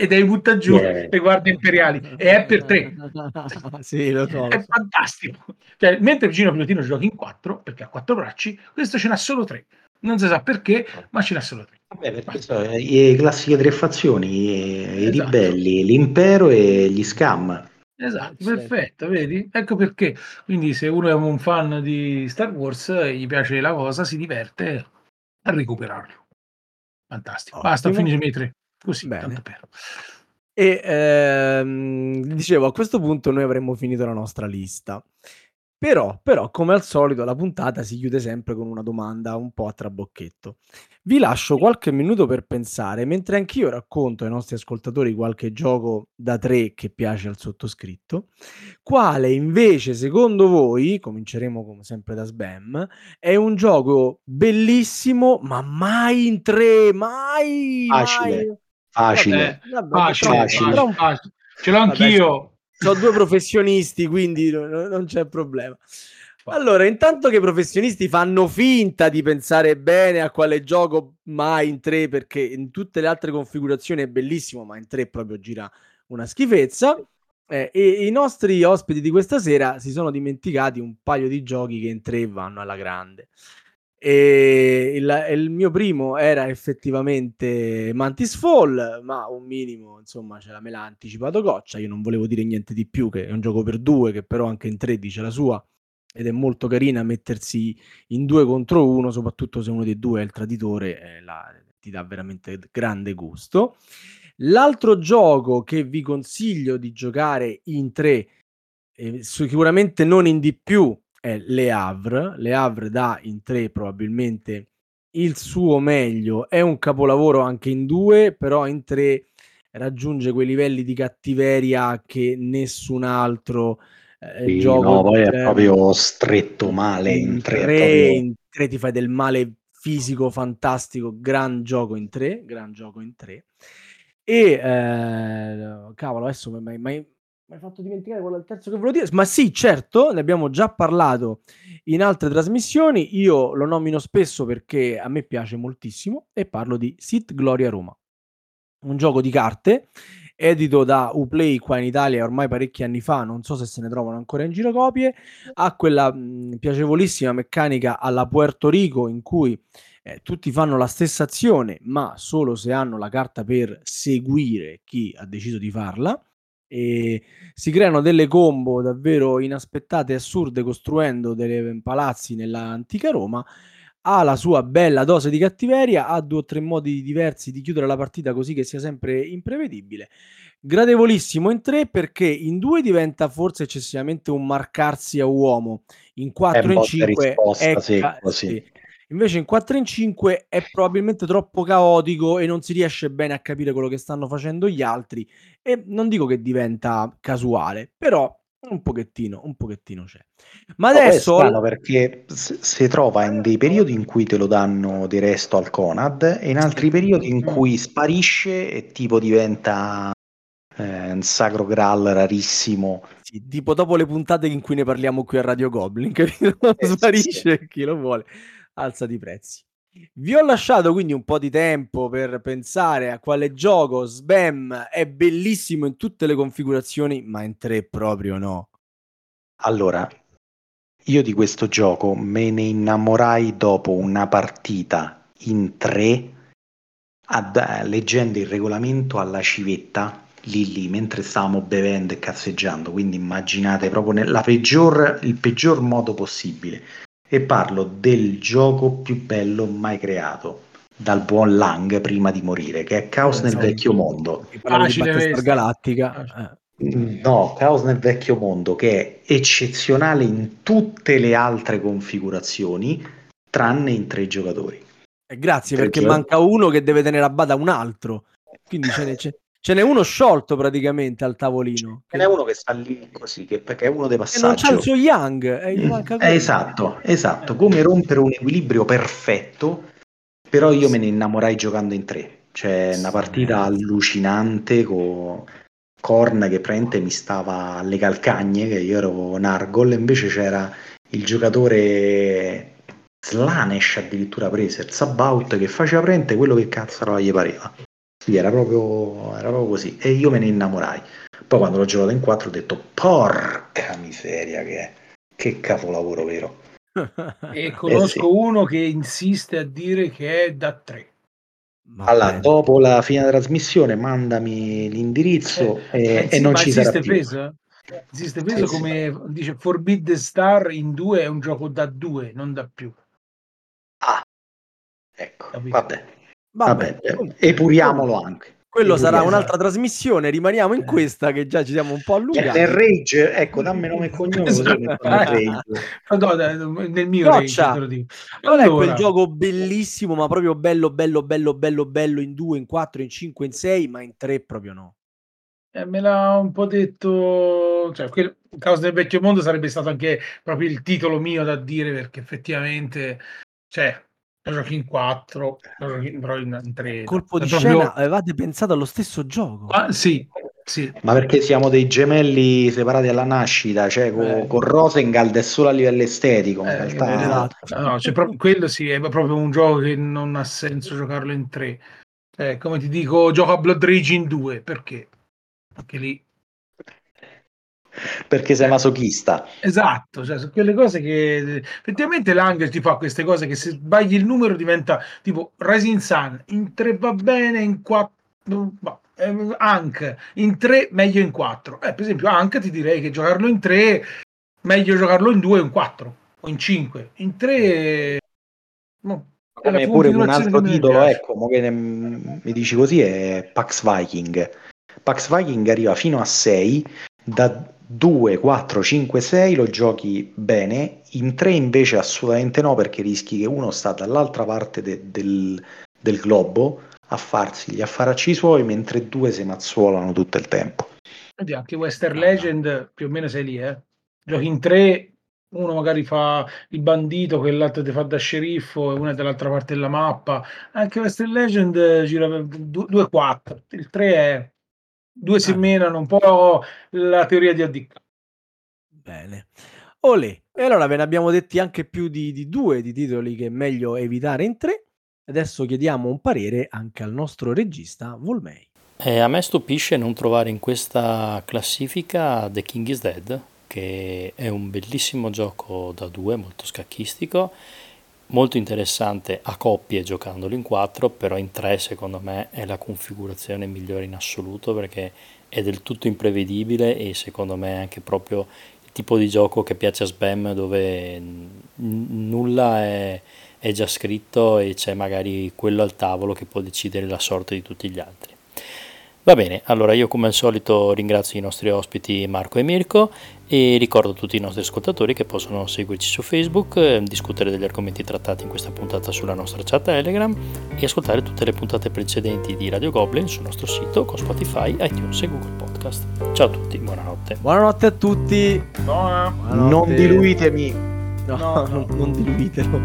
e devi buttare giù Yeah. le guardie imperiali e è per tre. <laughs> sì, lo so. lo È fantastico. Cioè, mentre il Gino pilotino giochi in quattro, perché ha quattro bracci, questo ce n'ha solo tre. Non si sa perché, ma ce n'ha solo tre. Vabbè, perché sono le classiche tre fazioni, i, i Esatto. ribelli, l'impero e gli scam. Esatto, Certo. perfetto, vedi? Ecco perché. Quindi se uno è un fan di Star Wars, gli piace la cosa, si diverte a recuperarlo. Fantastico. Basta, Ottimo. finito i miei tre. Così, Bene. tanto per. E ehm, dicevo, a questo punto noi avremmo finito la nostra lista. Però, però, come al solito, la puntata si chiude sempre con una domanda un po' a trabocchetto. Vi lascio qualche minuto per pensare, mentre anch'io racconto ai nostri ascoltatori qualche gioco da tre che piace al sottoscritto. Quale invece, secondo voi, cominceremo come sempre da Sbam, è un gioco bellissimo, ma mai in tre, mai, Facile. mai. Facile. Vabbè, Vabbè, Facile, facile. un. Ce l'ho Vabbè, anch'io. Ho due professionisti, quindi no- non c'è problema. Allora, intanto che i professionisti fanno finta di pensare bene a quale gioco mai in tre, perché in tutte le altre configurazioni è bellissimo, ma in tre proprio gira una schifezza. eh, e i nostri ospiti di questa sera si sono dimenticati un paio di giochi che in tre vanno alla grande. E il, il mio primo era effettivamente Mantis Fall, ma un minimo, insomma, ce la me l'ha anticipato Goccia. Io non volevo dire niente di più, che è un gioco per due, che però anche in tre dice la sua. Ed è molto carina mettersi in due contro uno, soprattutto se uno dei due è il traditore, eh, la- ti dà veramente grande gusto. L'altro gioco che vi consiglio di giocare in tre, eh, sicuramente non in di più, è Le Havre. Le Havre dà in tre probabilmente il suo meglio. È un capolavoro anche in due, però in tre raggiunge quei livelli di cattiveria che nessun altro eh, Sì, gioco no, poi è proprio stretto male in tre, tre, proprio- in tre ti fai del male fisico fantastico, gran gioco in tre, gran gioco in tre. E eh, cavolo, adesso mi mi- mi hai fatto dimenticare quello del terzo che volevo dire. Ma sì, certo, ne abbiamo già parlato in altre trasmissioni. Io lo nomino spesso perché a me piace moltissimo e parlo di Sit Gloria Roma, un gioco di carte edito da Uplay qua in Italia ormai parecchi anni fa, non so se se ne trovano ancora in giro copie, ha quella mh, piacevolissima meccanica alla Puerto Rico in cui eh, tutti fanno la stessa azione, ma solo se hanno la carta per seguire chi ha deciso di farla. E si creano delle combo davvero inaspettate e assurde costruendo dei palazzi nell'antica Roma. Ha la sua bella dose di cattiveria, ha due o tre modi diversi di chiudere la partita così che sia sempre imprevedibile. Gradevolissimo in tre perché in due diventa forse eccessivamente un marcarsi a uomo, in 4 e in e 5 risposta è ca- secco, sì. Sì. Invece in 4 e in 5 è probabilmente troppo caotico e non si riesce bene a capire quello che stanno facendo gli altri e non dico che diventa casuale, però un pochettino, un pochettino c'è. Ma poi è adesso strano perché si trova in dei periodi in cui te lo danno di resto al Conad e in altri periodi in cui sparisce e tipo diventa eh, un sacro graal rarissimo. Sì, tipo dopo le puntate in cui ne parliamo qui a Radio Goblin, capito? Eh, sì, Sparisce chi lo vuole, alza di prezzi. Vi ho lasciato quindi un po' di tempo per pensare a quale gioco Sbam è bellissimo in tutte le configurazioni, ma in tre proprio no. Allora, io di questo gioco me ne innamorai dopo una partita in tre, ad- eh, leggendo il regolamento alla civetta, lì lì, mentre stavamo bevendo e cazzeggiando, quindi immaginate proprio nella peggior, il peggior modo possibile. E parlo del gioco più bello mai creato dal buon Lang prima di morire, che è Caos nel Pensavo- vecchio mondo. Facile. Galattica. eh. No, Caos nel vecchio mondo che è eccezionale in tutte le altre configurazioni, tranne in tre giocatori. Eh, grazie Perché- perché manca uno che deve tenere a bada un altro. Quindi ce n'è, ce- ce n'è uno sciolto praticamente al tavolino. Ce n'è uno che sta lì così, che perché è uno dei E non passaggi. il suo Young. eh, gli manca Eh, esatto, esatto, come rompere un equilibrio perfetto, però io me ne innamorai giocando in tre. C'è una partita allucinante con Korn che praticamente mi stava alle calcagne, che io ero Nargol, invece c'era il giocatore Slanesh addirittura preso, il Sabaut, che faceva praticamente quello che cazzo gli pareva. Sì, era proprio, era proprio così. E io me ne innamorai. Poi quando l'ho giocato in 4 ho detto porca miseria che è. Che capolavoro vero. E <laughs> conosco sì. uno che insiste a dire che è da 3. Ma Allora, dopo la fine della trasmissione mandami l'indirizzo e, e non ci sarà esiste più. peso? Esiste peso Sì, sì. come dice Forbidden Star in 2 è un gioco da 2, non da più. Ah, ecco, Capito. vabbè, Vabbè, vabbè, epuriamolo anche. Quello sarà Epuriamolo. un'altra trasmissione. Rimaniamo in questa che già ci siamo un po' Eh, allungati. Nel rage, ecco, dammi nome e cognome Esatto. nel rage. <laughs> Mio Roccia. range, te lo dico. Non è quel Allora, gioco bellissimo, ma proprio bello, bello, bello, bello, bello in 2, in 4, in 5, in 6, ma in 3 proprio no. eh, me l'ha un po' detto, cioè, quel Caos del vecchio mondo sarebbe stato anche proprio il titolo mio da dire perché effettivamente, cioè, lo giochi in 4, lo giochi in, in 3. Colpo di scena, avevate pensato allo stesso gioco. Ah, sì, sì. Ma perché siamo dei gemelli separati alla nascita, cioè con, Eh. con Rosengald è solo a livello estetico, in Eh, realtà esatto. No, c'è proprio, quello sì, è proprio un gioco che non ha senso giocarlo in 3. Eh, come ti dico, gioco a Blood Rage in 2, perché? Perché lì perché sei masochista. Esatto, cioè sono quelle cose che effettivamente l'Angel ti fa queste cose che se sbagli il numero diventa tipo Rising Sun in 3 va bene, in 4 va, eh, Ank in 3 meglio in 4. Eh, per esempio Ank ti direi che giocarlo in 3 meglio giocarlo in 2 o in 4 o in 5. In 3 no, la Come pure un altro titolo, ecco, ne- mi dici così, è Pax Viking. Pax Viking arriva fino a 6, da 2, 4, 5, 6 lo giochi bene, in 3 invece assolutamente no perché rischi che uno sta dall'altra parte de- del, del globo a farsi gli affaracci suoi mentre due si mazzuolano tutto il tempo. Oddio, anche Western Legend più o meno sei lì, eh. Giochi in tre, uno magari fa il bandito, quell'altro ti fa da sceriffo e uno è dall'altra parte della mappa. Anche Western Legend gira 2-4. Il 3 è due si Ah. menano un po' la teoria di ADK. Bene. Olè. E allora ve ne abbiamo detti anche più di, di due di titoli che è meglio evitare in tre. Adesso chiediamo un parere anche al nostro regista Volmei. Eh, a me stupisce non trovare in questa classifica The King is Dead, che è un bellissimo gioco da due, molto scacchistico, molto interessante a coppie giocandolo in quattro, però in tre secondo me è la configurazione migliore in assoluto perché è del tutto imprevedibile e secondo me è anche proprio il tipo di gioco che piace a Spam dove n- nulla è, è già scritto e c'è magari quello al tavolo che può decidere la sorte di tutti gli altri. Va bene, allora io come al solito ringrazio i nostri ospiti Marco e Mirko e ricordo a tutti i nostri ascoltatori che possono seguirci su Facebook, eh, discutere degli argomenti trattati in questa puntata sulla nostra chat Telegram e ascoltare tutte le puntate precedenti di Radio Goblin sul nostro sito con Spotify, iTunes e Google Podcast. Ciao a tutti, buonanotte. Buonanotte a tutti. No, Buonanotte. Non diluitemi. No, No, non, <laughs> no. non diluitelo.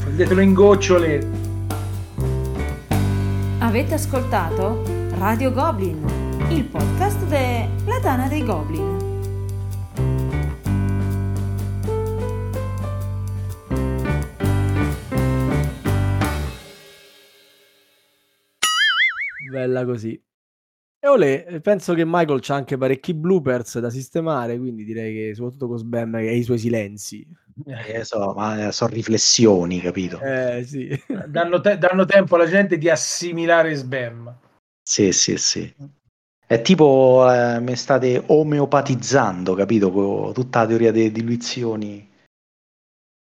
prendetelo in gocciole. Avete ascoltato Radio Goblin, il podcast della Tana dei Goblin. Bella così. E olè, penso che Michael c'ha anche parecchi bloopers da sistemare, quindi direi che soprattutto con Sbam e i suoi silenzi. Eh, so, ma sono riflessioni, capito? Eh sì. <laughs> Danno, te- danno tempo alla gente di assimilare spam. Sì, sì, sì. È tipo, eh, mi state omeopatizzando, capito? Con tutta la teoria delle diluizioni.